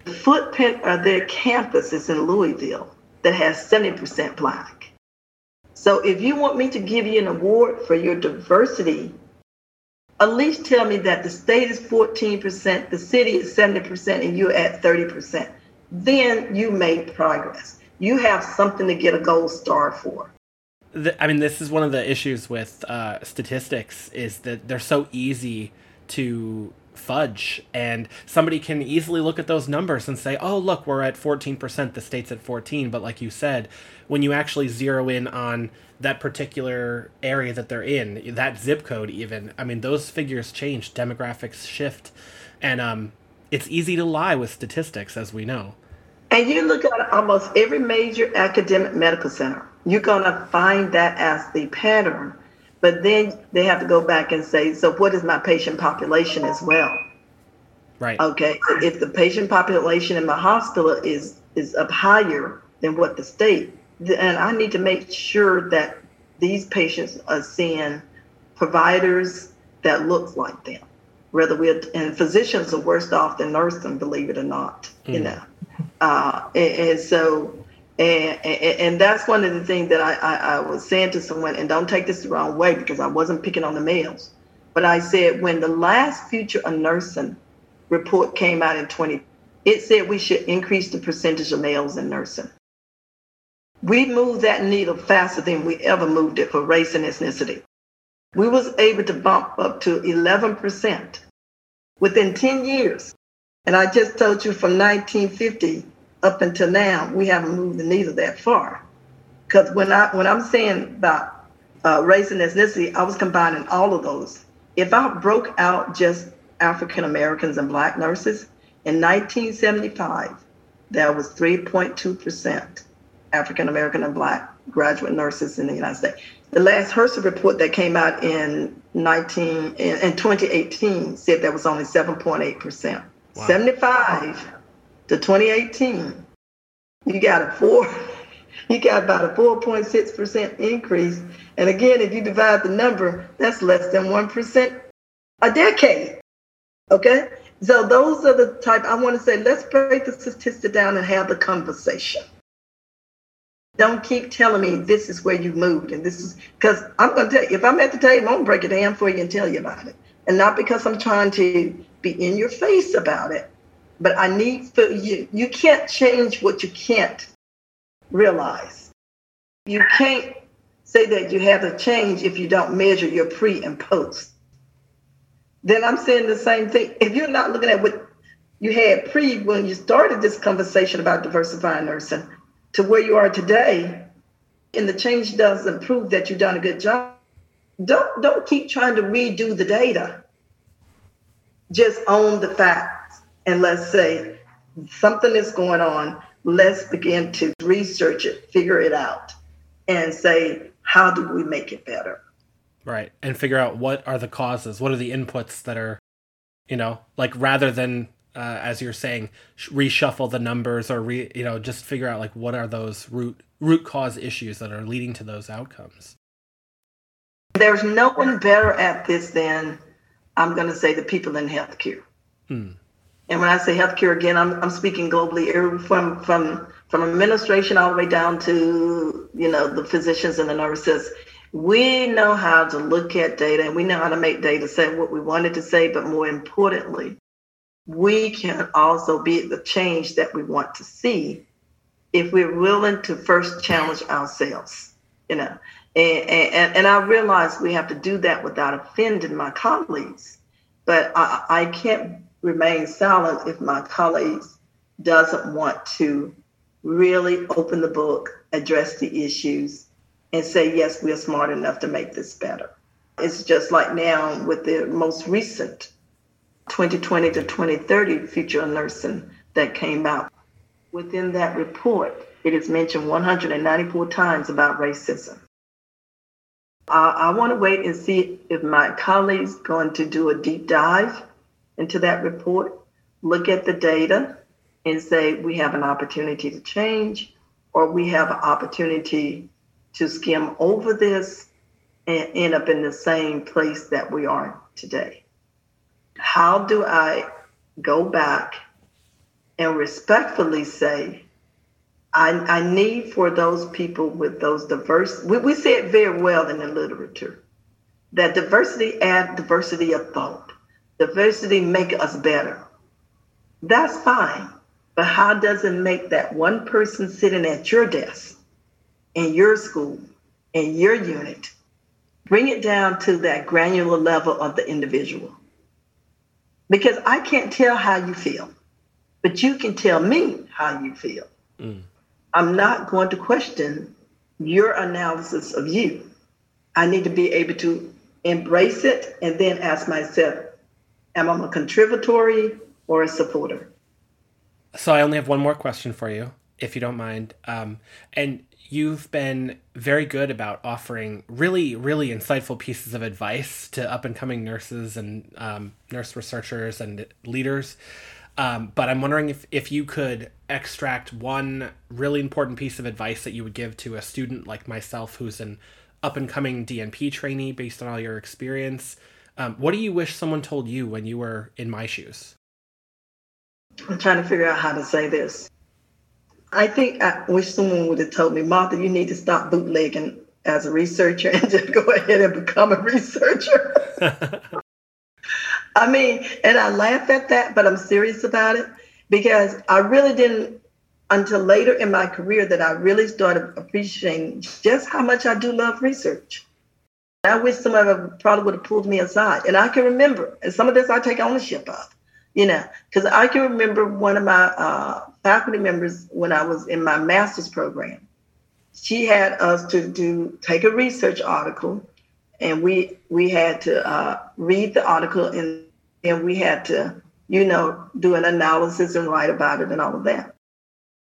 the footprint of their campus is in Louisville that has 70% Black. So if you want me to give you an award for your diversity, at least tell me that the state is 14%, the city is 70%, and you're at 30% then you made progress. You have something to get a gold star for. I mean, this is one of the issues with uh, statistics is that they're so easy to fudge and somebody can easily look at those numbers and say oh look we're at 14% the state's at 14 but like you said when you actually zero in on that particular area that they're in that zip code even i mean those figures change demographics shift and um, it's easy to lie with statistics as we know and you look at almost every major academic medical center, you're going to find that as the pattern. But then they have to go back and say, so what is my patient population as well? Right. Okay. If the patient population in my hospital is is up higher than what the state, then I need to make sure that these patients are seeing providers that look like them. Whether we're and physicians are worse off than nursing, believe it or not. Mm. You know. Uh, and, and, so, and, and that's one of the things that I, I, I was saying to someone, and don't take this the wrong way because I wasn't picking on the males, but I said when the last Future of Nursing report came out in 20, it said we should increase the percentage of males in nursing. We moved that needle faster than we ever moved it for race and ethnicity. We was able to bump up to 11% within 10 years. And I just told you from 1950 up until now, we haven't moved the needle that far. Because when I when I'm saying about uh, race and ethnicity, I was combining all of those. If I broke out just African Americans and Black nurses in 1975, there was 3.2 percent African American and Black graduate nurses in the United States. The last HRSA report that came out in 19 in, in 2018 said that was only 7.8 percent. Wow. 75 to 2018, you got a four, (laughs) you got about a 4.6% increase. And again, if you divide the number, that's less than 1% a decade. Okay? So those are the type I want to say, let's break the statistic down and have the conversation. Don't keep telling me this is where you moved and this is because I'm gonna tell you if I'm at the table, I'm gonna break it down for you and tell you about it. And not because I'm trying to be in your face about it. But I need for you, you can't change what you can't realize. You can't say that you have a change if you don't measure your pre and post. Then I'm saying the same thing. If you're not looking at what you had pre when you started this conversation about diversifying nursing to where you are today, and the change doesn't prove that you've done a good job, don't don't keep trying to redo the data just own the facts and let's say something is going on. Let's begin to research it, figure it out, and say, how do we make it better? Right. And figure out what are the causes, what are the inputs that are, you know, like rather than, uh, as you're saying, reshuffle the numbers or re, you know, just figure out like what are those root root cause issues that are leading to those outcomes. There's no one better at this than I'm going to say the people in healthcare. Hmm. And when I say healthcare again, I'm, I'm speaking globally, from from from administration all the way down to you know the physicians and the nurses we know how to look at data and we know how to make data say what we wanted to say, but more importantly, we can also be the change that we want to see if we're willing to first challenge ourselves, you know. And, and, and I realize we have to do that without offending my colleagues, but I, I can't remain silent if my colleagues doesn't want to really open the book, address the issues, and say, yes, we're smart enough to make this better. It's just like now with the most recent 2020 to 2030 future of nursing that came out. Within that report, it is mentioned 194 times about racism. Uh, I want to wait and see if my colleagues going to do a deep dive into that report, look at the data, and say we have an opportunity to change, or we have an opportunity to skim over this and end up in the same place that we are today. How do I go back and respectfully say, I, I need for those people with those diverse, we, we say it very well in the literature, that diversity add diversity of thought. Diversity make us better. That's fine. But how does it make that one person sitting at your desk in your school, in your unit. Bring it down to that granular level of the individual. Because I can't tell how you feel, but you can tell me how you feel. Mm. I'm not going to question your analysis of you. I need to be able to embrace it and then ask myself, am I a contributory or a supporter? So I only have one more question for you, if you don't mind. Um, and you've been very good about offering really, really insightful pieces of advice to up and coming nurses and um, nurse researchers and leaders. Um, but I'm wondering if, if you could extract one really important piece of advice that you would give to a student like myself who's an up and coming DNP trainee based on all your experience. Um, what do you wish someone told you when you were in my shoes? I'm trying to figure out how to say this. I think I wish someone would have told me, Martha, you need to stop bootlegging as a researcher and (laughs) just go ahead and become a researcher. (laughs) I mean, and I laugh at that, but I'm serious about it because I really didn't until later in my career that I really started appreciating just how much I do love research. I wish somebody probably would have pulled me aside. And I can remember, and some of this I take ownership of you know, because I can remember one of my uh, faculty members when I was in my master's program. She had us to do take a research article, and we we had to uh, read the article and and we had to you know do an analysis and write about it and all of that.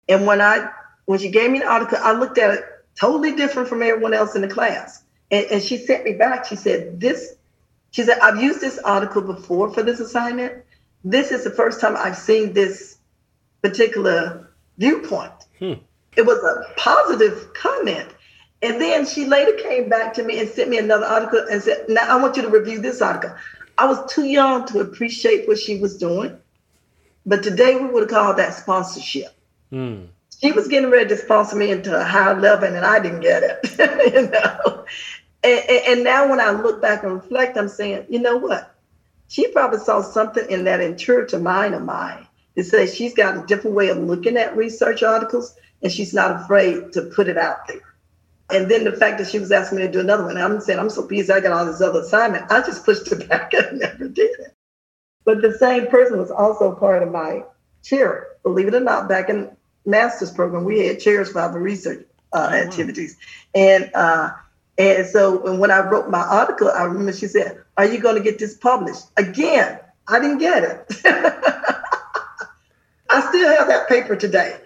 And when I when she gave me the article, I looked at it totally different from everyone else in the class. And, and she sent me back. She said, "This," she said, "I've used this article before for this assignment." This is the first time I've seen this particular viewpoint. Hmm. It was a positive comment. And then she later came back to me and sent me another article and said, Now I want you to review this article. I was too young to appreciate what she was doing. But today we would have called that sponsorship. Hmm. She was getting ready to sponsor me into a higher level and I didn't get it. (laughs) you know? And, and, and now when I look back and reflect, I'm saying, you know what? She probably saw something in that intuitive mind of mine that says she's got a different way of looking at research articles and she's not afraid to put it out there. And then the fact that she was asking me to do another one, I'm saying, I'm so busy, I got all this other assignment. I just pushed it (laughs) back and never did it. But the same person was also part of my chair. Believe it or not, back in master's program, we had chairs for our research uh, oh, activities. And uh, and so when I wrote my article, I remember she said, Are you going to get this published? Again, I didn't get it. (laughs) I still have that paper today.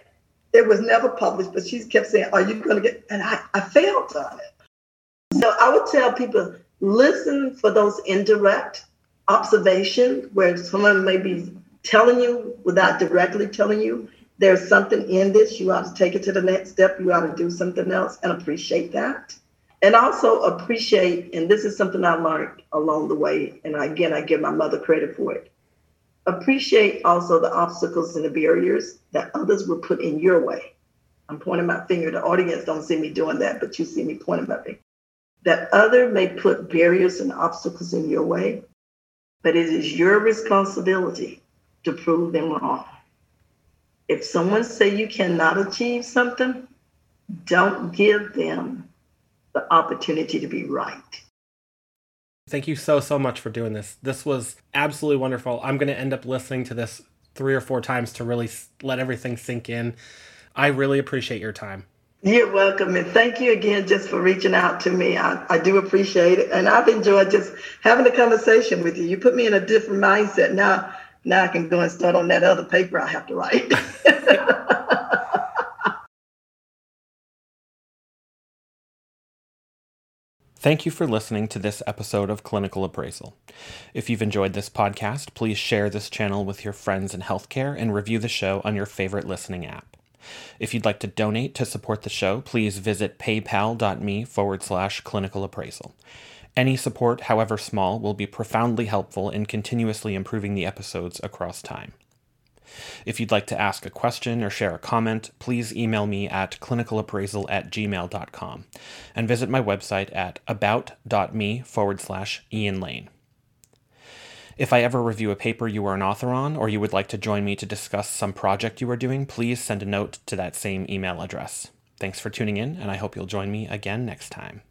It was never published, but she kept saying, Are you going to get And I, I failed on it. So I would tell people, listen for those indirect observations where someone may be telling you without directly telling you there's something in this, you ought to take it to the next step, you ought to do something else and appreciate that. And also appreciate, and this is something I learned along the way, and again, I give my mother credit for it. Appreciate also the obstacles and the barriers that others will put in your way. I'm pointing my finger. The audience don't see me doing that, but you see me pointing my finger. That other may put barriers and obstacles in your way, but it is your responsibility to prove them wrong. If someone say you cannot achieve something, don't give them the opportunity to be right. Thank you so so much for doing this. This was absolutely wonderful. I'm going to end up listening to this 3 or 4 times to really let everything sink in. I really appreciate your time. You're welcome. And thank you again just for reaching out to me. I, I do appreciate it. And I've enjoyed just having a conversation with you. You put me in a different mindset. Now now I can go and start on that other paper I have to write. (laughs) Thank you for listening to this episode of Clinical Appraisal. If you've enjoyed this podcast, please share this channel with your friends in healthcare and review the show on your favorite listening app. If you'd like to donate to support the show, please visit paypal.me forward slash clinical appraisal. Any support, however small, will be profoundly helpful in continuously improving the episodes across time. If you'd like to ask a question or share a comment, please email me at clinicalappraisal at gmail.com and visit my website at about.me forward slash Ian Lane. If I ever review a paper you are an author on, or you would like to join me to discuss some project you are doing, please send a note to that same email address. Thanks for tuning in, and I hope you'll join me again next time.